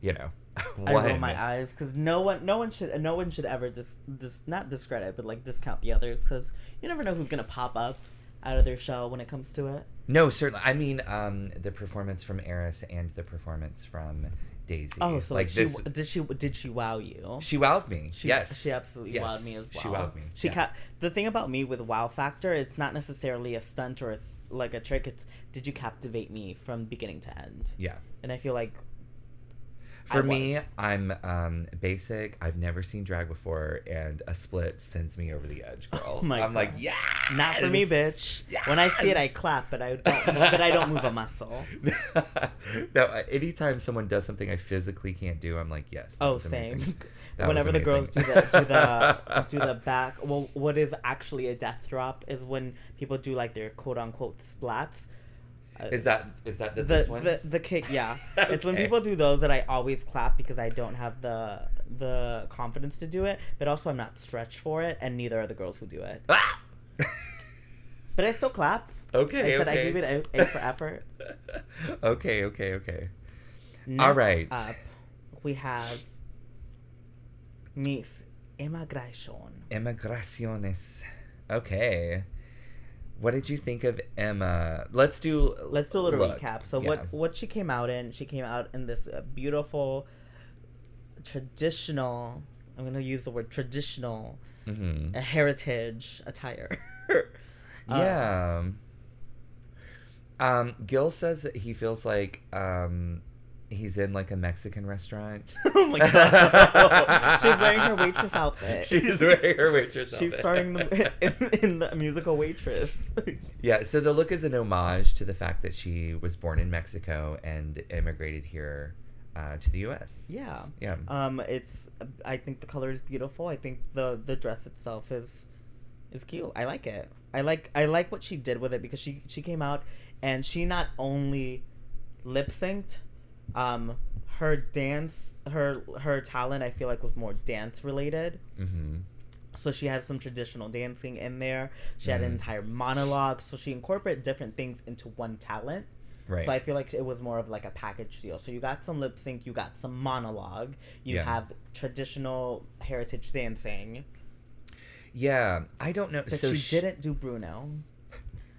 you know, I roll my eyes because no one, no one should, no one should ever dis, dis not discredit, but like discount the others because you never know who's gonna pop up out of their shell when it comes to it. No, certainly. I mean, um, the performance from Eris and the performance from Daisy. Oh, so like, she this, did she did she wow you? she wowed me. She, yes, she absolutely Yes. wowed me as well. She wowed me. She yeah. ca- the thing about me with wow factor, it's not necessarily a stunt or a, s- like a trick. It's did you captivate me from beginning to end? yeah. And I feel like For I me. I'm um, basic. I've never seen drag before, and a split sends me over the edge, girl. Oh my I'm like, yeah, not for me, bitch. When I see it, I clap, but I don't. but I don't move a muscle. no, anytime someone does something I physically can't do, I'm like, yes. Oh, same. Whenever the girls do the do the do the back, well, what is actually a death drop is when people do like their quote unquote splats. Is that is that the, the this one? the the kick? Yeah, it's when people do those that I always clap because I don't have the the confidence to do it, but also I'm not stretched for it, and neither are the girls who do it. Ah! But I still clap. okay, I said I okay. give it a, a for effort. okay, okay, okay. Next right. Up, we have Miss Immigration. Emigraciones. Okay. What did you think of Emma? Let's do Let's do a little look. recap. So Yeah. what what she came out in? She came out in this uh, beautiful, traditional. I'm gonna use the word traditional Mhm. uh, heritage attire. Uh, Yeah. Um, Gil says that he feels like um, he's in like a Mexican restaurant. oh my god! She's wearing her waitress outfit. She's wearing her waitress She's outfit. starring the, in, in the musical Waitress. Yeah, so the look is an homage to the fact that she was born in Mexico and immigrated here uh, to the U.S. yeah. Yeah. Um, it's. I think the color is beautiful. I think the the dress itself is is cute. I like it. I like I like what she did with it because she she came out and she not only lip synced, um, her dance her her talent I feel like was more dance related. hmm So she had some traditional dancing in there. She had an Mhm. entire monologue. So she incorporated different things into one talent. Right. So I feel like it was more of like a package deal. So you got some lip sync, you got some monologue, you Yeah. have traditional heritage dancing. yeah, I don't know. But so she sh- didn't do Bruno.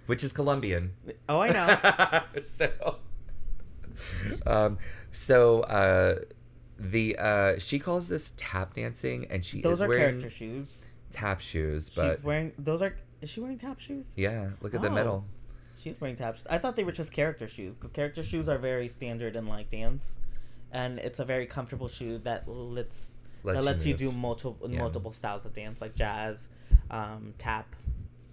which is Colombian. Oh, I know. so, um, so uh, the uh, she calls this tap dancing, and she those is are wearing character shoes. tap shoes. But She's wearing those are. Is she wearing tap shoes? yeah, look at the Oh. middle. She's wearing tap shoes. I thought they were just character shoes because character shoes are very standard in like dance, and it's a very comfortable shoe that lets Lets that you lets you move. do multiple Yeah. multiple styles of dance like jazz, um, tap,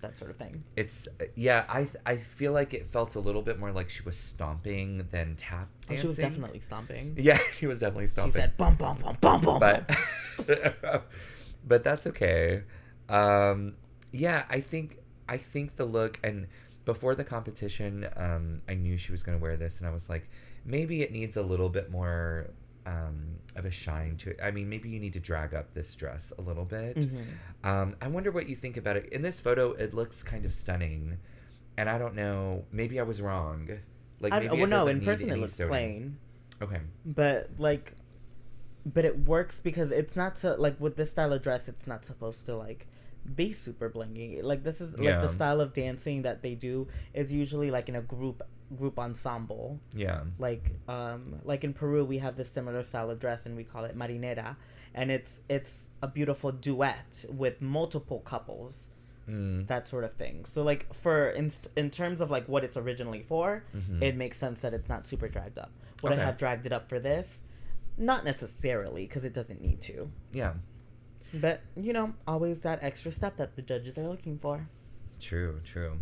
that sort of thing. It's yeah. I I feel like it felt a little bit more like she was stomping than tap Oh, dancing. she was definitely stomping. Yeah, she was definitely stomping. She said bum bum bum bum bum. but but that's okay. Um, yeah, I think I think the look and before the competition, um, I knew she was going to wear this, and I was like, maybe it needs a little bit more um, of a shine to it. I mean, maybe you need to drag up this dress a little bit. Mhm. Um, I wonder what you think about it. In this photo, it looks kind of stunning, and I don't know. Maybe I was wrong. Like, I, well, it no, in person it looks sewing. plain, Okay. but like, but it works because it's not so like with this style of dress, it's not supposed to like be super blingy. Like this is like Yeah. the style of dancing that they do is usually like in a group group ensemble. Yeah. like um like in Peru we have this similar style of dress and we call it marinera and it's it's a beautiful duet with multiple couples Mm. that sort of thing so like for in, in terms of like what it's originally for Mhm. it makes sense that it's not super dragged up would Okay. I have dragged it up for this not necessarily because it doesn't need to Yeah. but you know always that extra step that the judges are looking for True, true.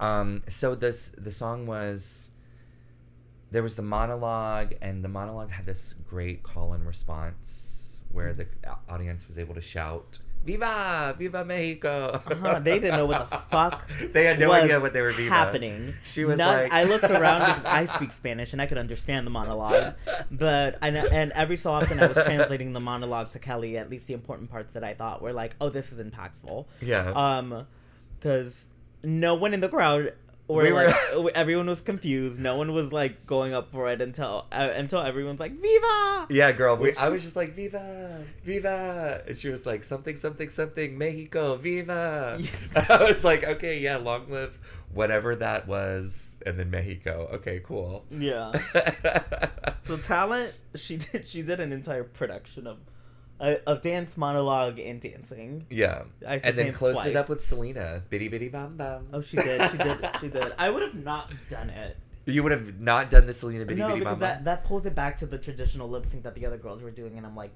Um, so this the song was there was the monologue, and the monologue had this great call and response where the audience was able to shout "Viva, Viva Mexico!" Uh-huh, they didn't know what the fuck they had no idea what they were Viva. happening. She was None- like, I looked around because I speak Spanish and I could understand the monologue, but I and every so often I was translating the monologue to Kelly. At least the important parts that I thought were like, "Oh, this is impactful," yeah, um, because no one in the crowd. Or We were- like everyone was confused. No one was like going up for it until uh, until everyone's like "Viva!" yeah, girl. We, I was just like "Viva, Viva," and she was like something, something, something, Mexico, Viva. I was like, okay, yeah, long live whatever that was, and then Mexico. Okay, cool. Yeah. So talent, she did she did an entire production of uh, of dance monologue and dancing. yeah, I said and then dance closed twice. it up with Selena. Bitty bitty bam bam. Oh, she did. She did. She did. I would have not done it. You would have not done the Selena bitty no, bitty because bam that bam. that pulls it back to the traditional lip sync that the other girls were doing, and I'm like,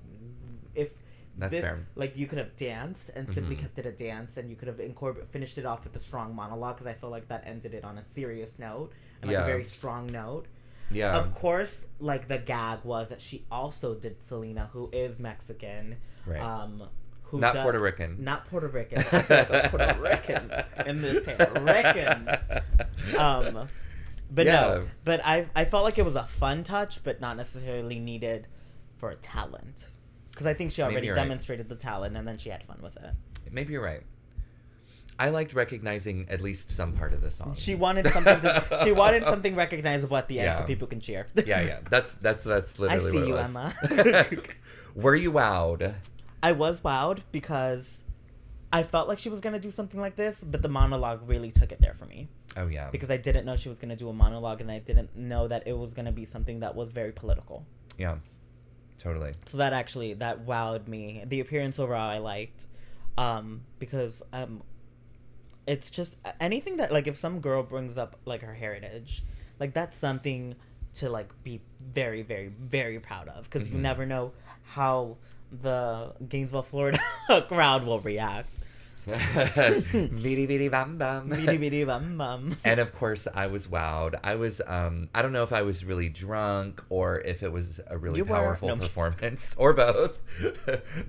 if That's this, fair. like you could have danced and simply Mhm. kept it a dance, and you could have incorporated finished it off with a strong monologue because I feel like that ended it on a serious note and like Yeah. a very strong note. Yeah. Of course, like the gag was that she also did Selena, who is Mexican, Right. um, who not does- Puerto Rican. not Puerto Rican. I feel like a Puerto Rican in this hair. Rican. Um, but Yeah. no, but I I felt like it was a fun touch, but not necessarily needed for a talent. Because I think she already you're right. demonstrated the talent, and then she had fun with it. Maybe you're right. I liked recognizing at least some part of the song. She wanted something. To, she wanted something recognizable at the end, so people can cheer. yeah, yeah. That's that's that's literally I see you, was. Emma. Were you wowed? I was wowed because I felt like she was gonna do something like this, but the monologue really took it there for me. Oh yeah. because I didn't know she was going to do a monologue and I didn't know that it was going to be something that was very political. yeah. Totally. So that actually that wowed me. The appearance overall I liked um because um it's just anything that like if some girl brings up like her heritage, like that's something to like be very very very proud of because Mhm. you never know how the Gainesville, Florida crowd will react. Bitty bitty bam bam. Bitty bitty bum bum. and of course I was wowed. I was um I don't know if I was really drunk or if it was a really You were. powerful No, performance or both.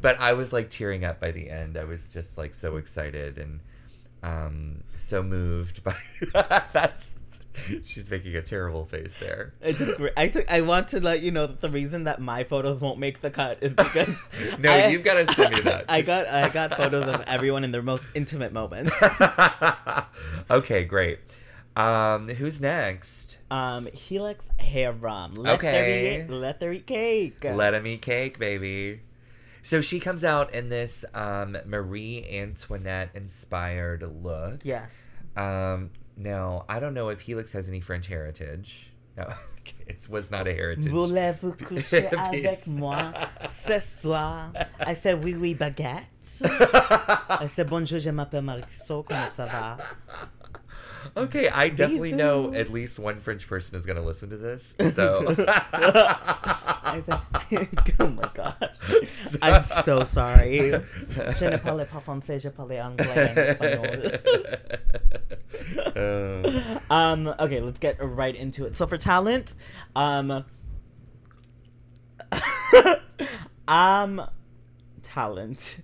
but I was like tearing up by the end. I was just like so excited and um so moved by that's she's making a terrible face there. I took. I took. I want to let you know that the reason that my photos won't make the cut is because No, I- you've gotta send me that. I got. I got photos of everyone in their most intimate moments. okay, great. Um who's next? Um, Helix Haram. Let Okay. There eat, let there eat cake. Let him eat cake, baby. So she comes out in this um, Marie Antoinette inspired look. Yes. Um, now, I don't know if Helix has any French heritage. No, it was not a heritage. Voulez-vous coucher avec moi ce soir? I said oui oui baguette. I said bonjour, je m'appelle Marisol. Comment ça va? Okay, I definitely know at least one French person is going to listen to this. So, oh my god. I'm so sorry. Je ne parle pas français, je parle anglais um, okay, let's get right into it. So for talent, um, um, talent.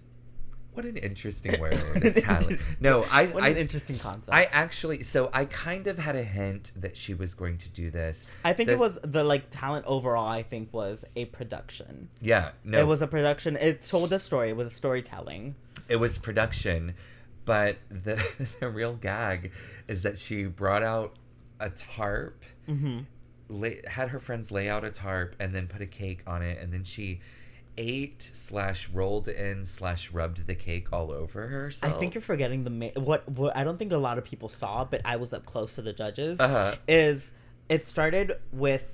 What an interesting word. talent. No, I, What I, an interesting concept. I actually, so I kind of had a hint that she was going to do this. I think it was the like talent overall. I think was a production. Yeah, no, It was a production. It told a story. It was a storytelling. it was production, but the the real gag is that she brought out a tarp, hmm lay, had her friends lay out a tarp, and then put a cake on it, and then she ate slash rolled in slash rubbed the cake all over her. I think you're forgetting the ma- what what I don't think a lot of people saw, but I was up close to the judges. Uh-huh. Is it started with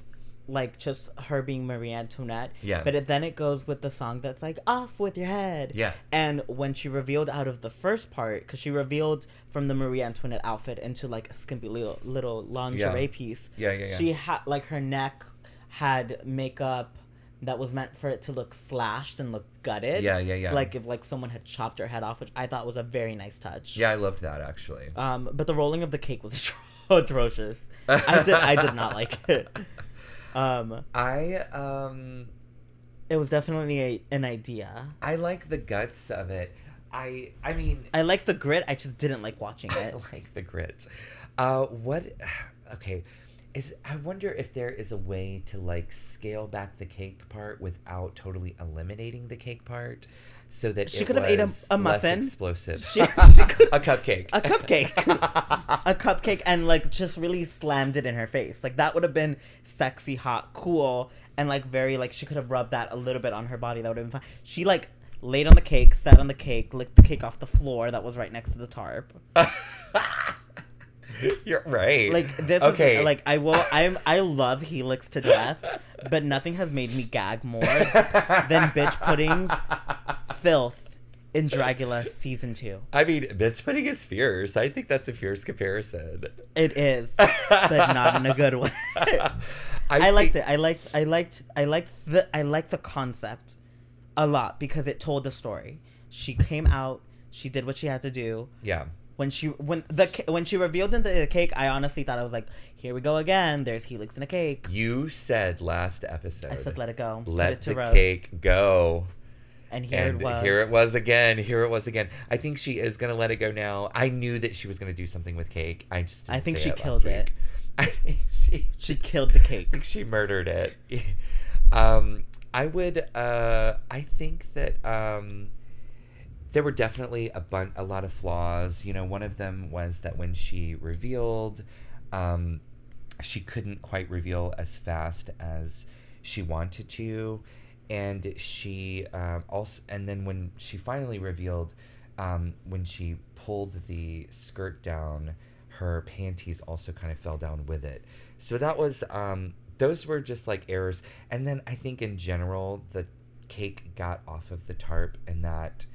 like just her being Marie Antoinette, Yeah. but it, then it goes with the song that's like "Off with Your Head." Yeah. And when she revealed out of the first part, because she revealed from the Marie Antoinette outfit into like a skimpy little little lingerie Yeah. piece. Yeah, yeah, yeah. She had like her neck had makeup that was meant for it to look slashed and look gutted. Yeah, yeah, yeah. Like if like someone had chopped her head off, which I thought was a very nice touch. Yeah, I loved that actually. Um, but the rolling of the cake was atrocious. I did I did not like it. Um, I um it was definitely a, an idea. I like the guts of it. I I mean I like the grit. I just didn't like watching it. I like the grits. Uh, what? Okay, is I wonder if there is a way to like scale back the cake part without totally eliminating the cake part, so that She could have ate a- a muffin. explosive. She- she could- a cupcake. A cupcake. a cupcake and like just really slammed it in her face. Like that would have been sexy, hot, cool, and like very like she could have rubbed that a little bit on her body. That would have been fine. She like laid on the cake, sat on the cake, licked the cake off the floor that was right next to the tarp. You're right. Like this Okay. is like I will I'm I love Helix to death, but nothing has made me gag more than Biqtch Puddin's filth in Dragula season two. I mean, Biqtch Puddin' is fierce. I think that's a fierce comparison. It is, but not in a good way. I, liked it. I liked I liked I liked the I liked the concept a lot because it told the story. She came out, she did what she had to do. Yeah. When she when the when she revealed into the cake, I honestly thought I was like, here we go again. There's helix in a cake. You said last episode. I said let it go. Let it the Rose. cake go. And here and it was. here it was again. Here it was again. I think she is gonna let it go now. I knew that she was gonna do something with cake. I just didn't I think she it killed it. week. I think she She killed the cake. I think she murdered it. um, I would. Uh, I think that um, there were definitely a bun- a lot of flaws. You know, one of them was that when she revealed, um, she couldn't quite reveal as fast as she wanted to, and she um, also. And then when she finally revealed, um, when she pulled the skirt down, her panties also kind of fell down with it. So that was um, those were just like errors. And then I think in general the cake got off of the tarp, and that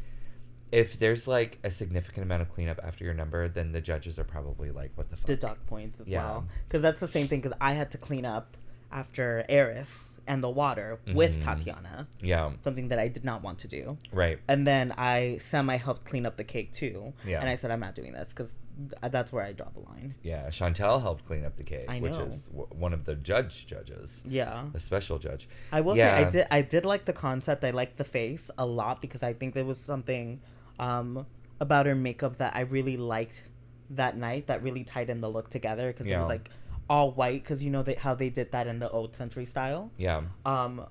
if there's like a significant amount of cleanup after your number, then the judges are probably like, "What the fuck?" Deduct points as Yeah. well. Because that's the same thing. Because I had to clean up after Eris and the water with Mhm. Tatiana, Yeah, something that I did not want to do. right. And then I semi helped clean up the cake too. Yeah. And I said I'm not doing this because that's where I draw the line. Yeah, Chantel helped clean up the cake, which is w- one of the judge judges, Yeah. a special judge. I will Yeah. say I did I did like the concept. I liked the face a lot because I think there was something um, about her makeup that I really liked that night that really tied in the look together because it was like all white because you know they, how they did that in the old century style. Yeah, Um,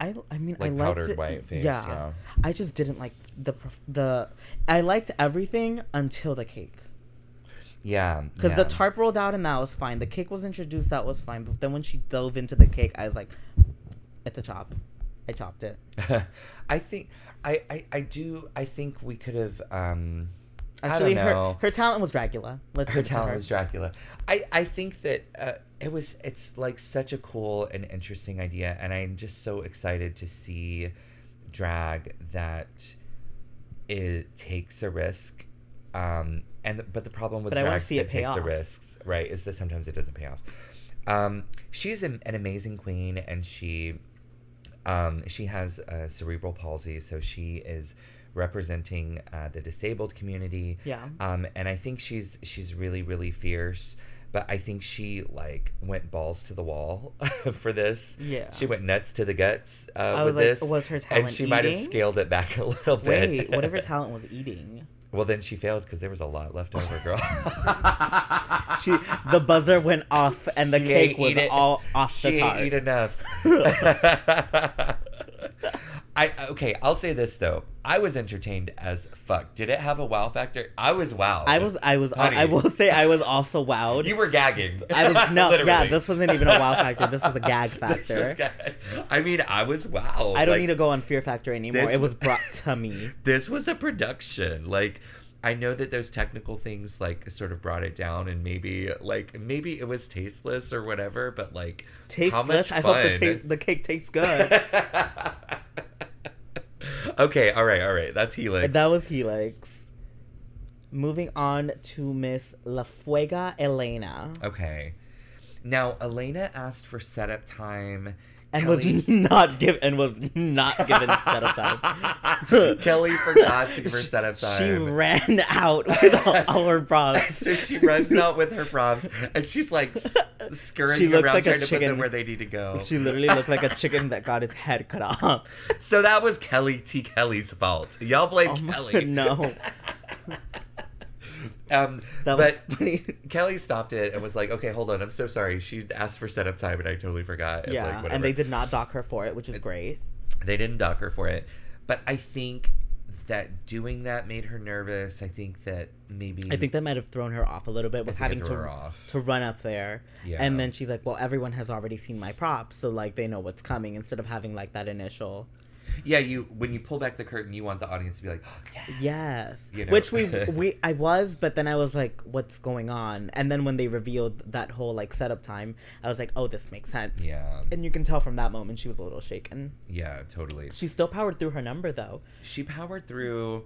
I I mean I like liked powdered it- white face. Yeah, Yeah. I just didn't like the the I liked everything until the cake. Yeah, Because yeah. the tarp rolled out and that was fine. The cake was introduced, that was fine. But then when she dove into the cake, I was like, it's a chop. I chopped it. I think I, I I do I think we could have um Actually, I don't know. her her talent was Dragula. Let's her give it to talent her. was Dragula. I I think that uh, it was it's like such a cool and interesting idea, and I'm just so excited to see drag that it takes a risk. Um, and but the problem with But drag see that takes the risks, right, is that sometimes it doesn't pay off. Um, she's an, an amazing queen, and she um, she has uh, cerebral palsy, so she is representing uh, the disabled community. Yeah. Um, and I think she's she's really really fierce. But I think she like went balls to the wall for this. Yeah. She went nuts to the guts uh, I with was like, this. was her talent and she might have scaled it back a little bit. Wait, whatever talent was eating. Well, then she failed because there was a lot left over, girl. She the buzzer went off and the She cake was it. all off she the ain't tart. eat enough. I okay. I'll say this though. I was entertained as fuck. Did it have a wow factor? I was wowed. I was I was Honey. I will say I was also wowed. You were gagging. I was no, yeah. This wasn't even a wow factor. This was a gag factor. I mean, I was wowed. I don't Like, need to go on Fear Factor anymore. this It was brought to me. This was a production. Like, I know that those technical things like sort of brought it down, and maybe like maybe it was tasteless or whatever. But like, Tasteless. I hope the, ta- the cake tastes good. okay, all right, all right. That's Helix. that was Helix. Moving on to Miss La Fuega Elena. okay. Now, Elena asked for setup time. And Kelly- was not given and was not given setup time. Kelly forgot to give her setup time. She ran out with all, all her props. so she runs out with her props, and she's like scurrying She around like a trying to put them chicken. where they need to go. She literally looked like a chicken that got its head cut off. So that was Kelly T. Kelly's fault. Y'all blame Oh my- Kelly. no. Um, That but was funny. Kelly stopped it and was like, "Okay, hold on. I'm so sorry. She asked for setup time, and I totally forgot." And, Yeah, like, and they did not dock her for it, which is great. They didn't dock her for it, but I think that doing that made her nervous. I think that maybe I think that might have thrown her off a little bit. Was having to to run up there, Yeah. and then she's like, "Well, everyone has already seen my props, so like they know what's coming." Instead of having like that initial, Yeah, you when you pull back the curtain, you want the audience to be like, oh, yes. Yes, You know? which we we I was, but then I was like, "What's going on?" And then when they revealed that whole like setup time, I was like, "Oh, this makes sense." Yeah, And you can tell from that moment she was a little shaken. yeah, totally. She still powered through her number though. She powered through.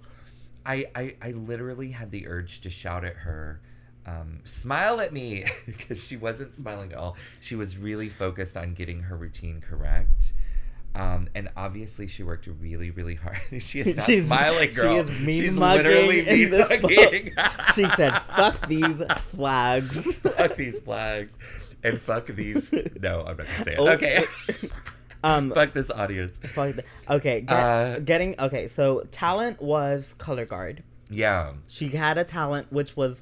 I I, I literally had the urge to shout at her. Um, smile at me because she wasn't smiling at all. She was really focused on getting her routine correct. Um, and obviously, she worked really, really hard. she is not She's- smiling, she is mean She's mugging literally mean mugging. She said, "Fuck these flags." fuck these flags, and fuck these. No, I'm not gonna say it. Oh. Okay. Um, fuck this audience. fuck the- okay, get, Uh, getting okay. So talent was color guard. Yeah. She had a talent which was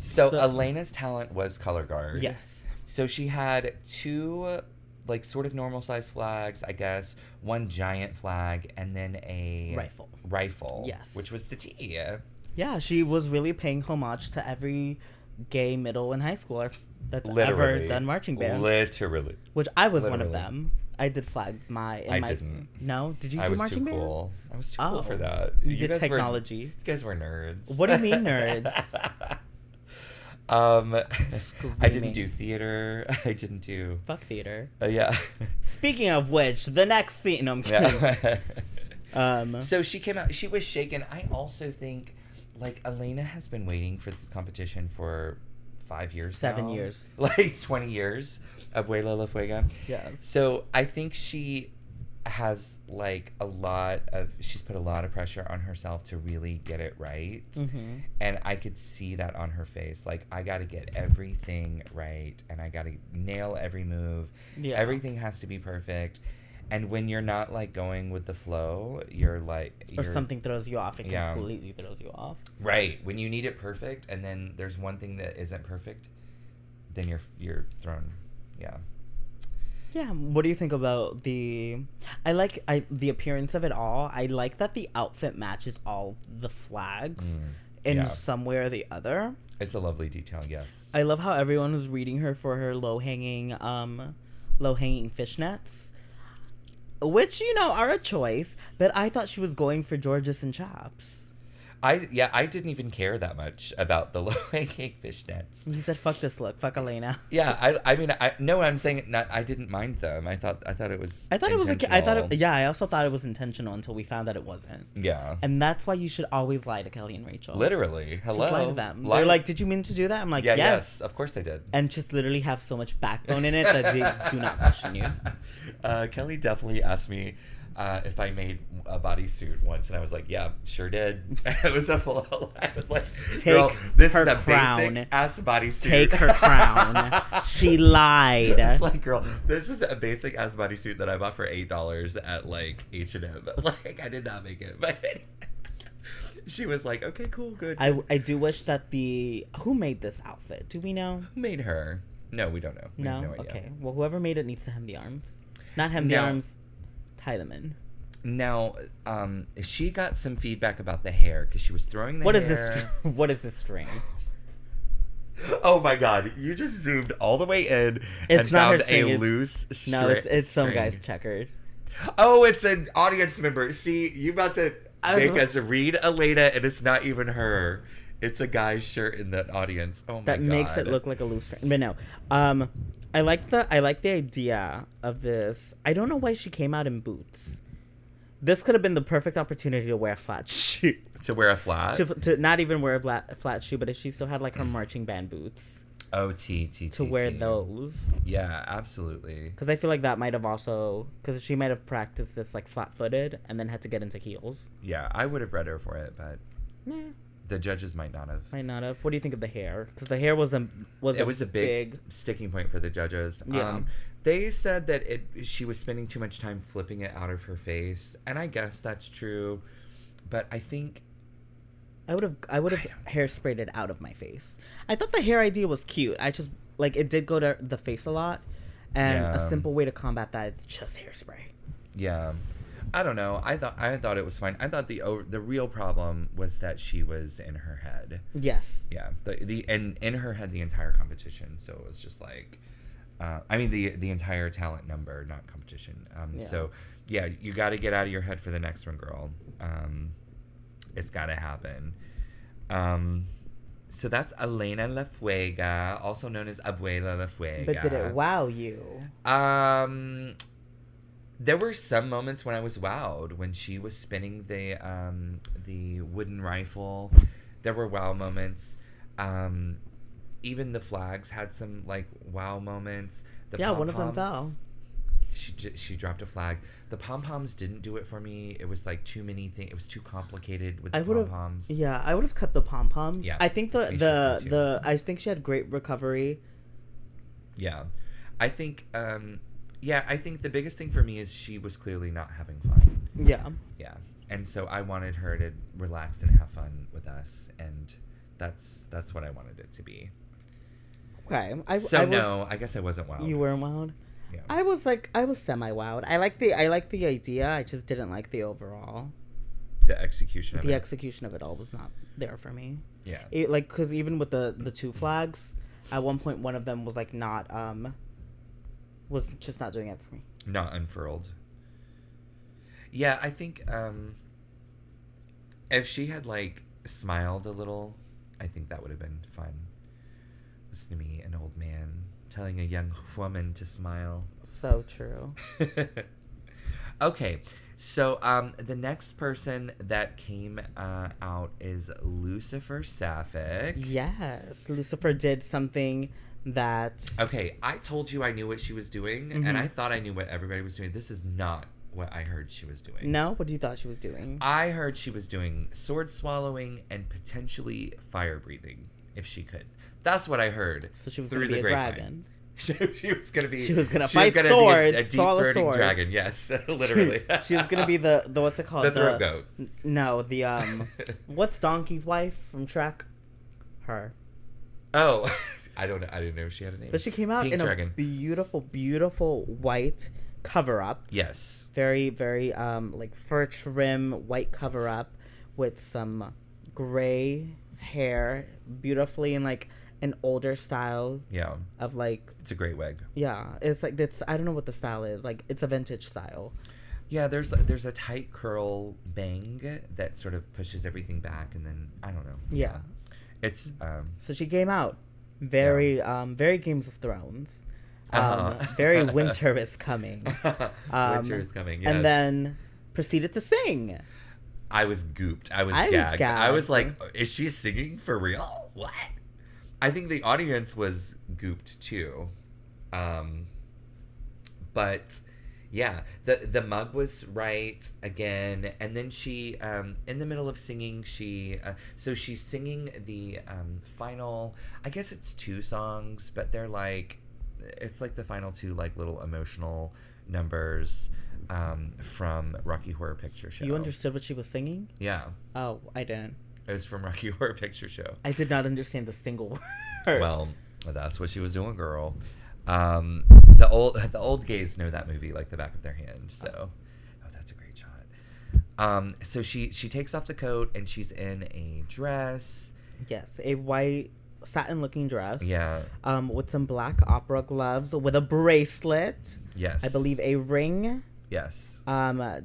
So, So- Elena's talent was color guard. yes, So she had two, like, sort of normal size flags, I guess. One giant flag, and then a rifle. Rifle. Yes. Which was the T. Yeah, she was really paying homage to every gay middle and high schooler that's Literally. ever done marching band. Literally. which I was one of them. I did flags. My in I my didn't. no. Did you I do was marching too band? cool. I was too cool for Oh. that. You, did guys were- technology. you guys were nerds. What do you mean nerds? Um, I didn't do theater. I didn't do. Fuck theater. Uh, yeah. Speaking of which, the next scene. No, I'm kidding. yeah. Um, so she came out. She was shaken. I also think, like Elena has been waiting for this competition for five years. Seven now. years. Like twenty years. Abuela La Fuega. yes. So I think she has like a lot of. She's put a lot of pressure on herself to really get it right. hmm And I could see that on her face. Like, I got to get everything right and I got to nail every move. Yeah. Everything has to be perfect. And when you're not like going with the flow, you're like. Or you're, something throws you off. It Yeah. completely throws you off. Right. When you need it perfect and then there's one thing that isn't perfect, then you're you're thrown. Yeah. Yeah. What do you think about the? I like I the appearance of it all. I like that the outfit matches all the flags Mm. in Yeah. some way or the other. It's a lovely detail, yes. I love how everyone was reading her for her low hanging um low hanging fishnets. Which, you know, are a choice, but I thought she was going for Georges and Chaps. I yeah, I didn't even care that much about the low hanging fishnets. He said, "Fuck this look, fuck Elena." Yeah, I I mean I no I'm saying it not I didn't mind them. I thought I thought it was I thought it was. A, I thought. It, yeah, I also thought it was intentional until we found that it wasn't. Yeah. And that's why you should always lie to Kelly and Rachel. Literally. Just Hello. lie to them. Lie- They're like, "Did you mean to do that?" I'm like, yeah, "Yes." yes. of course they did. And just literally have so much backbone in it that they do not question you. Uh, Kelly definitely asked me uh, if I made a bodysuit once, and I was like, "Yeah, sure did." it was a full. I was like, "Girl, Take this her is a crown. basic ass bodysuit." Take her crown. She lied. It's like, girl, this is a basic ass bodysuit that I bought for eight dollars at like H and M. Like, I did not make it, but she was like, "Okay, cool, good." I, I do wish that the who made this outfit? Do we know? Who made her? No, we don't know. We have No. no idea. okay. Well, whoever made it needs to hem the arms, not hem the No. arms, tie them in. Now, um, she got some feedback about the hair because she was throwing the What is hair. this? What is this string? Oh my god, you just zoomed all the way in It's and not her found string, a it's- loose string. No, it's, it's some guy's checkered. Oh, it's an audience member. See, you about to I make us read Elena, and it's not even her. It's a guy's shirt in the audience. Oh my That god. makes it look like a loose string. But no, um, I like the I like the idea of this. I don't know why she came out in boots. This could have been the perfect opportunity to wear a flat shoe. to wear a flat. to, to not even wear a flat, flat shoe, but if she still had like her mm. marching band boots oh, T T to wear those. Yeah, absolutely. Because I feel like that might have also because she might have practiced this like flat footed and then had to get into heels. Yeah, I would have read her for it, but Nah, the judges might not have. might not have. What do you think of the hair? Because the hair was a was it was a big, big sticking point for the judges. Yeah. Um, they said that it she was spending too much time flipping it out of her face, and I guess that's true. But I think I would have I would have hairsprayed it out of my face. I thought the hair idea was cute. I just like it did go to the face a lot, and a simple way to combat that is just hairspray. Yeah, I don't know. I thought I thought it was fine. I thought the the real problem was that she was in her head. Yes. Yeah, the the and in her head the entire competition. So it was just like, uh, I mean the the entire talent number, not competition. Um, Yeah. So yeah, you got to get out of your head for the next one, girl. Um, it's got to happen. Um, so that's Elena La Fuega, also known as Abuela La Fuega. But did it wow you? Um, there were some moments when I was wowed when she was spinning the um the wooden rifle. There were wow moments. Um, even the flags had some like wow moments. The Yeah, one of them fell. She she dropped a flag. The pom poms didn't do it for me. It was like too many things. It was too complicated with the pom poms. yeah, I would have cut the pom poms. Yeah, I think the the should be, too. the I think she had great recovery. Yeah. I think um yeah, I think the biggest thing for me is she was clearly not having fun. Yeah, Yeah. And so I wanted her to relax and have fun with us and that's that's what I wanted it to be. okay. I, So I was, no, I guess I wasn't wild. you weren't wowed. Yeah. I was like, I was semi wild. I like the I like the idea. I just didn't like the overall. the execution of The it. execution of it all was not there for me. yeah. It, like, cause even with the the two flags, at one point one of them was like not um. Was just not doing it for me. Not unfurled. Yeah, I think um if she had like smiled a little, I think that would have been fun. Listen to me, an old man telling a young woman to smile. So true. okay, so um, the next person that came uh, out is Lucifer Sapphic. Yes, Lucifer did something that. Okay, I told you I knew what she was doing, Mhm. and I thought I knew what everybody was doing. This is not what I heard she was doing. No, what do you thought she was doing? I heard she was doing sword swallowing and potentially fire breathing if she could. That's what I heard. so she was through going to be the a dragon. she, she was gonna be. She was gonna she was fight gonna swords, be a, a deep throating swords. dragon. Yes, literally. she was going to be the the what's it called? the throat goat. N- No, the um. what's Donkey's wife from Shrek? Her. Oh, I don't know. I didn't know she had a name. But she came out Pink in dragon. a beautiful, beautiful white cover up. Yes. Very, very um like fur trim white cover up with some gray hair, beautifully in like an older style Yeah. of like It's a great wig. yeah. It's like it's I don't know what the style is. Like it's a vintage style. Yeah, there's there's a tight curl bang that sort of pushes everything back, and then I don't know. Yeah. It's um. So she came out very um very Games of Thrones. Um, Uh-huh. very winter is coming. Um, Winter is coming. Yes. And then proceeded to sing. I was gooped. I was I was gagged. I was like, is she singing for real? What? I think the audience was gooped too. Um, but yeah, the the mug was right again, and then she, um, in the middle of singing, she, uh, so she's singing the um, final. I guess it's two songs, but they're like, it's like the final two like little emotional numbers um, from Rocky Horror Picture Show. You understood what she was singing? Yeah, Oh, I didn't. it was from Rocky Horror Picture Show. I did not understand a single word. Well, that's what she was doing, girl. Um, the old the old gays know that movie like the back of their hand. So, oh, that's a great shot. Um, so she she takes off the coat and she's in a dress. yes, a white satin-looking dress. Yeah. Um, with some black opera gloves, with a bracelet. Yes. I believe a ring. Yes. Um, uh,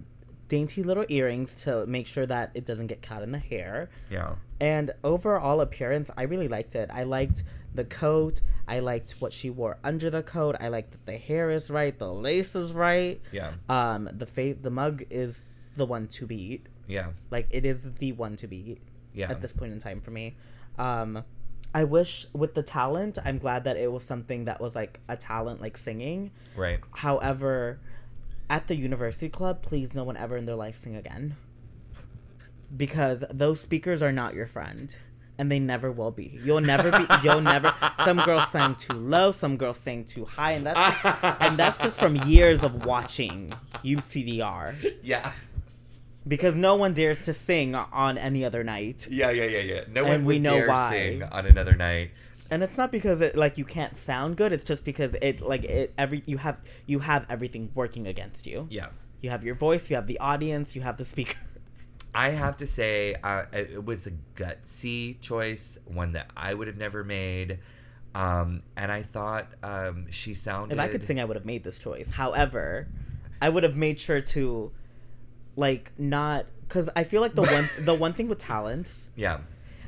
dainty little earrings to make sure that it doesn't get caught in the hair. Yeah. And overall appearance, I really liked it. I liked the coat. I liked what she wore under the coat. I liked that the hair is right, the lace is right. Yeah. Um, the face, the mug is the one to beat. Yeah. Like it is the one to beat Yeah. at this point in time for me. Um, I wish with the talent, I'm glad that it was something that was like a talent, like singing. Right. However, at the university club, please no one ever in their life sing again. Because those speakers are not your friend. And they never will be. You'll never be you'll never some girls sang too low, some girls sang too high, and that's and that's just from years of watching UCDR. Yeah. Because no one dares to sing on any other night. Yeah. Yeah. Yeah. Yeah. No And one we know why. sing on another night. And it's not because it like you can't sound good, it's just because it like it every you have you have everything working against you. Yeah. You have your voice, you have the audience, you have the speakers. I have to say, uh, it was a gutsy choice, one that I would have never made. Um, and I thought um, she sounded. If I could sing, I would have made this choice. However, I would have made sure to, like, not because I feel like the one the one thing with talents, Yeah.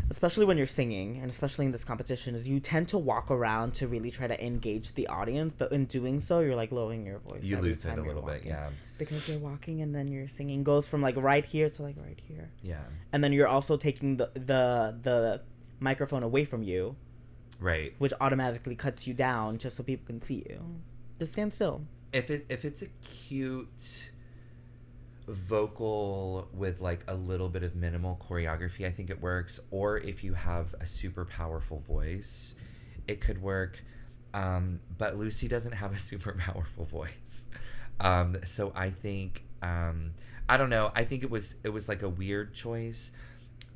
Especially when you're singing and especially in this competition, is you tend to walk around to really try to engage the audience, but in doing so, you're like lowering your voice. You lose it a little bit. Yeah. because you're walking and then your singing goes from like right here to like right here, Yeah. and then you're also taking the the the microphone away from you, Right. which automatically cuts you down just so people can see you. Just stand still. if it if it's a cute vocal with like a little bit of minimal choreography, I think it works. Or if you have a super powerful voice, it could work. Um, but Lucy doesn't have a super powerful voice, um, so I think um, I don't know. I think it was it was like a weird choice.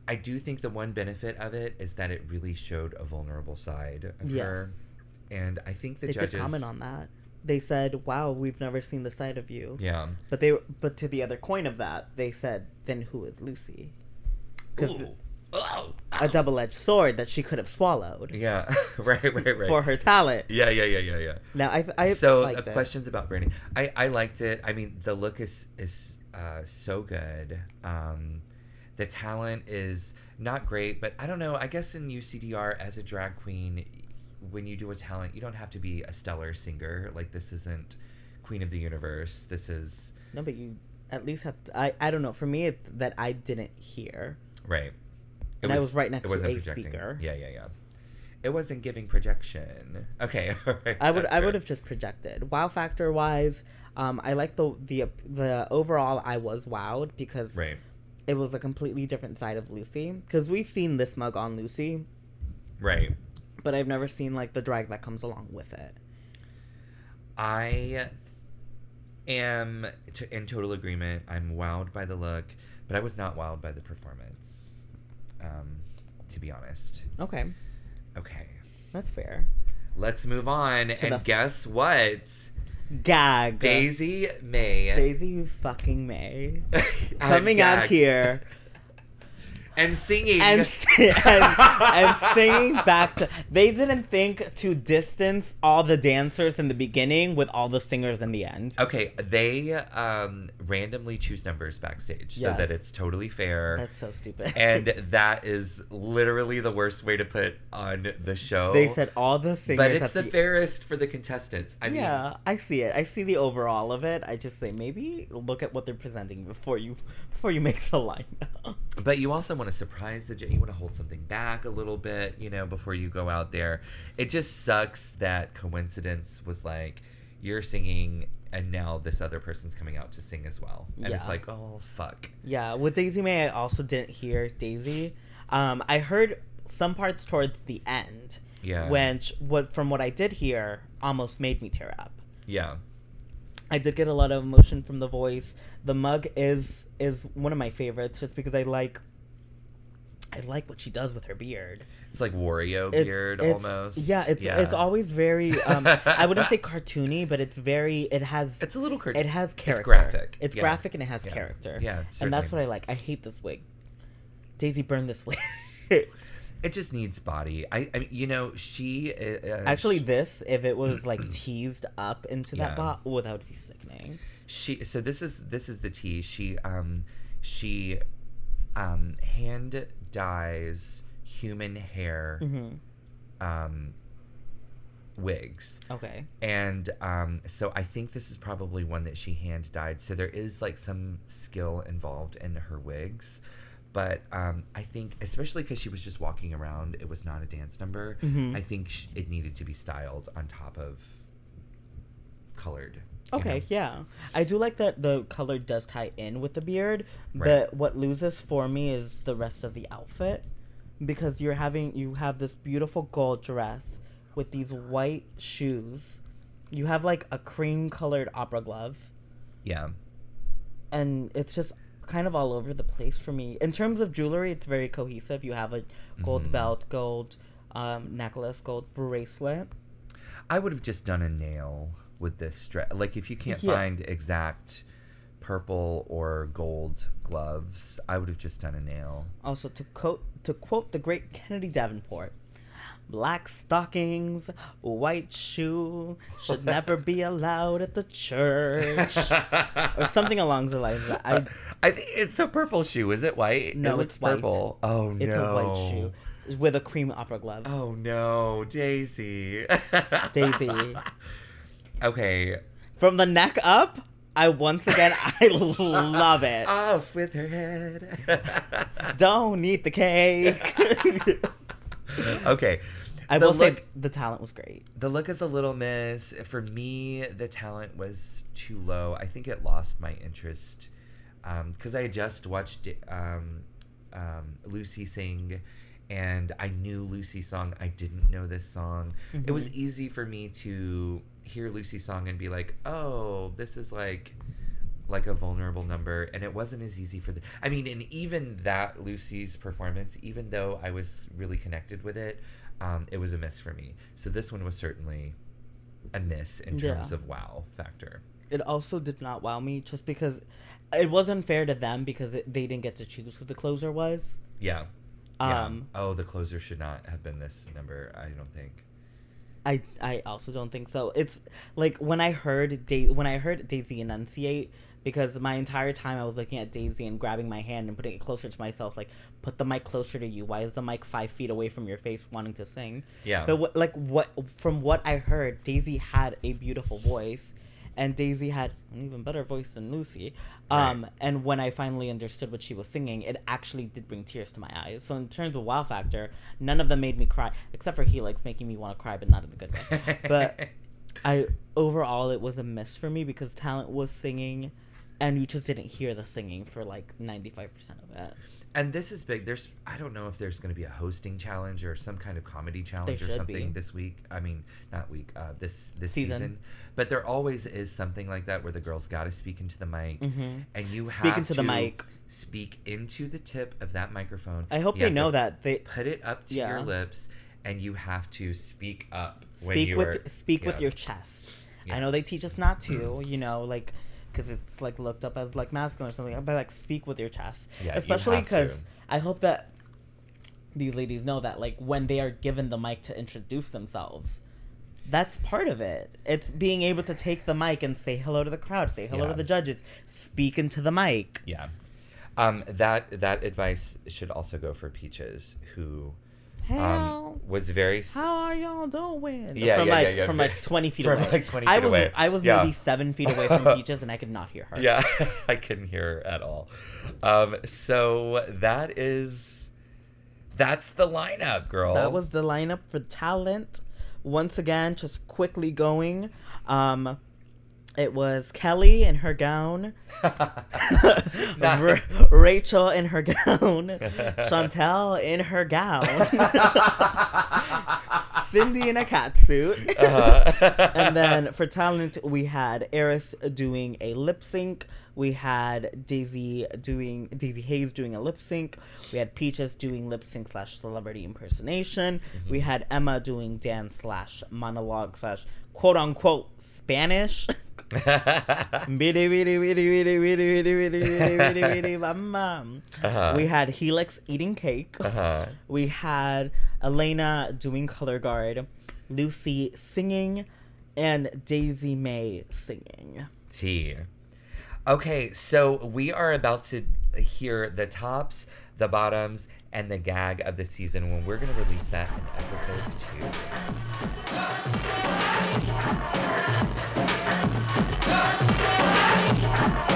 I do think the one benefit of it is that it really showed a vulnerable side of her, Yes. and I think the they judges did comment on that. They said, "Wow, we've never seen the side of you." Yeah. But they, but to the other coin of that, they said, "Then who is Lucy?" 'Cause Ooh. Oh, A double-edged sword that she could have swallowed Yeah, right, right, right. for her talent. Yeah, yeah, yeah, yeah, yeah. Now, I, I so uh, questions about Brandy. I I liked it. I mean, the look is is uh, so good. Um, the talent is not great, but I don't know. I guess in UCDR as a drag queen, when you do a talent, you don't have to be a stellar singer. Like this isn't Queen of the Universe. This is No, but you at least have. I, I don't know. For me, it's that I didn't hear. right. And I was right next it to a projecting. speaker. Yeah, yeah, yeah. It wasn't giving projection. Okay, right, I would I would have just projected. Wow factor wise, um, I like the the the overall. I was wowed because Right, it was a completely different side of Lucy. Because we've seen this mug on Lucy, right. But I've never seen like the drag that comes along with it. I am to, in total agreement. I'm wowed by the look, but I was not wowed by the performance. Um, to be honest. Okay, Okay, that's fair. let's move on. To and guess what? Gag. Daisy May. Daisy fucking May. Coming out here and singing and, and and singing back to. They didn't think to distance all the dancers in the beginning with all the singers in the end. Okay, they um, randomly choose numbers backstage so that it's totally fair. That's so stupid. and that is literally the worst way to put on the show. they said all the singers. but it's at the fairest for the contestants. I mean, yeah, I see it. I see the overall of it. I just say maybe look at what they're presenting before you before you make the lineup. but you also want to surprise the you want to hold something back a little bit, you know, before you go out there. It just sucks that coincidence was like you're singing and now this other person's coming out to sing as well. And it's like, "Oh, fuck." Yeah, with Daisy May, I also didn't hear Daisy. Um, I heard some parts towards the end, Yeah. which, what from what I did hear, almost made me tear up. Yeah. I did get a lot of emotion from the voice. The mug is is one of my favorites, just because I like. I like what she does with her beard. It's like Wario It's, beard it's- almost. Yeah, it's it's always very. Um, I wouldn't say cartoony, but it's very. It has. It's a little cur- it has character. It's graphic. It's Yeah. graphic and it has Yeah. character. Yeah, and that's what I like. I hate this wig. Daisy burned this wig. It just needs body. I, I mean, you know, she uh, Actually, she, this if it was like teased up into Yeah. that bot, oh, that would be sickening. she. So this is this is the tea. She um she um hand dyes human hair hmm um wigs. Okay. And um, so I think this is probably one that she hand dyed. So there is like some skill involved in her wigs. But um, I think, especially because she was just walking around, it was not a dance number. Mhm. I think sh- it needed to be styled on top of colored. You Okay, know? yeah. I do like that the color does tie in with the beard, Right. but what loses for me is the rest of the outfit because you're having you have this beautiful gold dress with these white shoes. You have like a cream colored opera glove Yeah. and it's just kind of all over the place for me. In terms of jewelry, it's very cohesive. You have a gold Mhm. belt, gold um, necklace, gold bracelet. I would have just done a nail with this dress. Like, if you can't Yeah. find exact purple or gold gloves, I would have just done a nail. Also, to quote to quote the great Kennedy Davenport, black stockings, white shoe should never be allowed at the church, or something along the lines. Of that. I I think it's a purple shoe. Is it white? No, it it's white. purple. Oh no, it's a white shoe with a cream opera glove. Oh no, Daisy. Daisy. Okay. From the neck up, I once again I love it. Off with her head. Don't eat the cake. okay. I The will say the talent was great. The look is a little miss. For me, the talent was too low. I think it lost my interest because I just watched um, um, Lucy sing, and I knew Lucy's song. I didn't know this song. It was Mhm. easy for me to hear Lucy's song and be like, "Oh, this is like." like a vulnerable number and it wasn't as easy for the i mean and even that lucy's performance even though i was really connected with it um, it was a miss for me so this one was certainly a miss in terms Yeah. of wow factor It also did not wow me just because it wasn't fair to them because it, they didn't get to choose who the closer was. yeah yeah. Um, oh the closer should not have been this number i don't think I I also don't think so. It's like when I heard da- when I heard Daisy enunciate because my entire time I was looking at Daisy and grabbing my hand and putting it closer to myself like put the mic closer to you. Why is the mic 5 feet away from your face wanting to sing? yeah But what, like what from what I heard, Daisy had a beautiful voice, and Daisy had an even better voice than Lucy. Um, Right. and when I finally understood what she was singing, it actually did bring tears to my eyes. So in terms of wow factor, none of them made me cry, except for Helix making me want to cry, but not in the good way. But I overall it was a miss for me because talent was singing, and you just didn't hear the singing for like ninety five percent of it. And this is big. There's I don't know if there's going to be a hosting challenge or some kind of comedy challenge or something be. this week. I mean, not week. Uh, this this Season. season. But there always is something like that where the girls got to speak into the mic, Mm-hmm. and you Speak have into the mic. Speak into the tip of that microphone. I hope You they know that they Put it up to Yeah. your lips, and you have to speak up speak with speak with yeah. your chest. Yeah. I know they teach us not to, you know, like because it's like looked up as like masculine or something. But like speak with your chest, Yeah, especially because. I hope that these ladies know that like when they are given the mic to introduce themselves. That's part of it. It's being able to take the mic and say hello to the crowd, say hello Yeah. to the judges, speak into the mic. Yeah. Um, that that advice should also go for Peaches, who um, was very how are y'all doing? Yeah, from yeah, like yeah, yeah. from like twenty feet From, away. like, 20 I feet was away. I was Yeah. maybe seven feet away from Peaches and I could not hear her. Yeah, I couldn't hear at all. Um, so that is that's the lineup, girl. That was the lineup for talent. Once again, just quickly going. Um, it was Kelly in her gown, Ra- Rachel in her gown, Chantel in her gown, Cindi in a catsuit. Uh-huh. and then for talent, we had Eris doing a lip sync. We had Daisy doing Daisy Hayes doing a lip sync. We had Peaches doing lip sync slash celebrity impersonation. We had Emma doing dance slash monologue slash quote unquote Spanish. Bidi, bidi, bidi, bidi, bidi, bidi, bidi, bidi, bam, bam. Uh-huh. We had Helix eating cake. uh-huh. We had Elena doing color guard, Lucy singing, and Daisy May singing. T. Okay, so we are about to hear the tops, the bottoms, and the gag of the season when we're going to release that in episode two. Cut! Cut! Cut!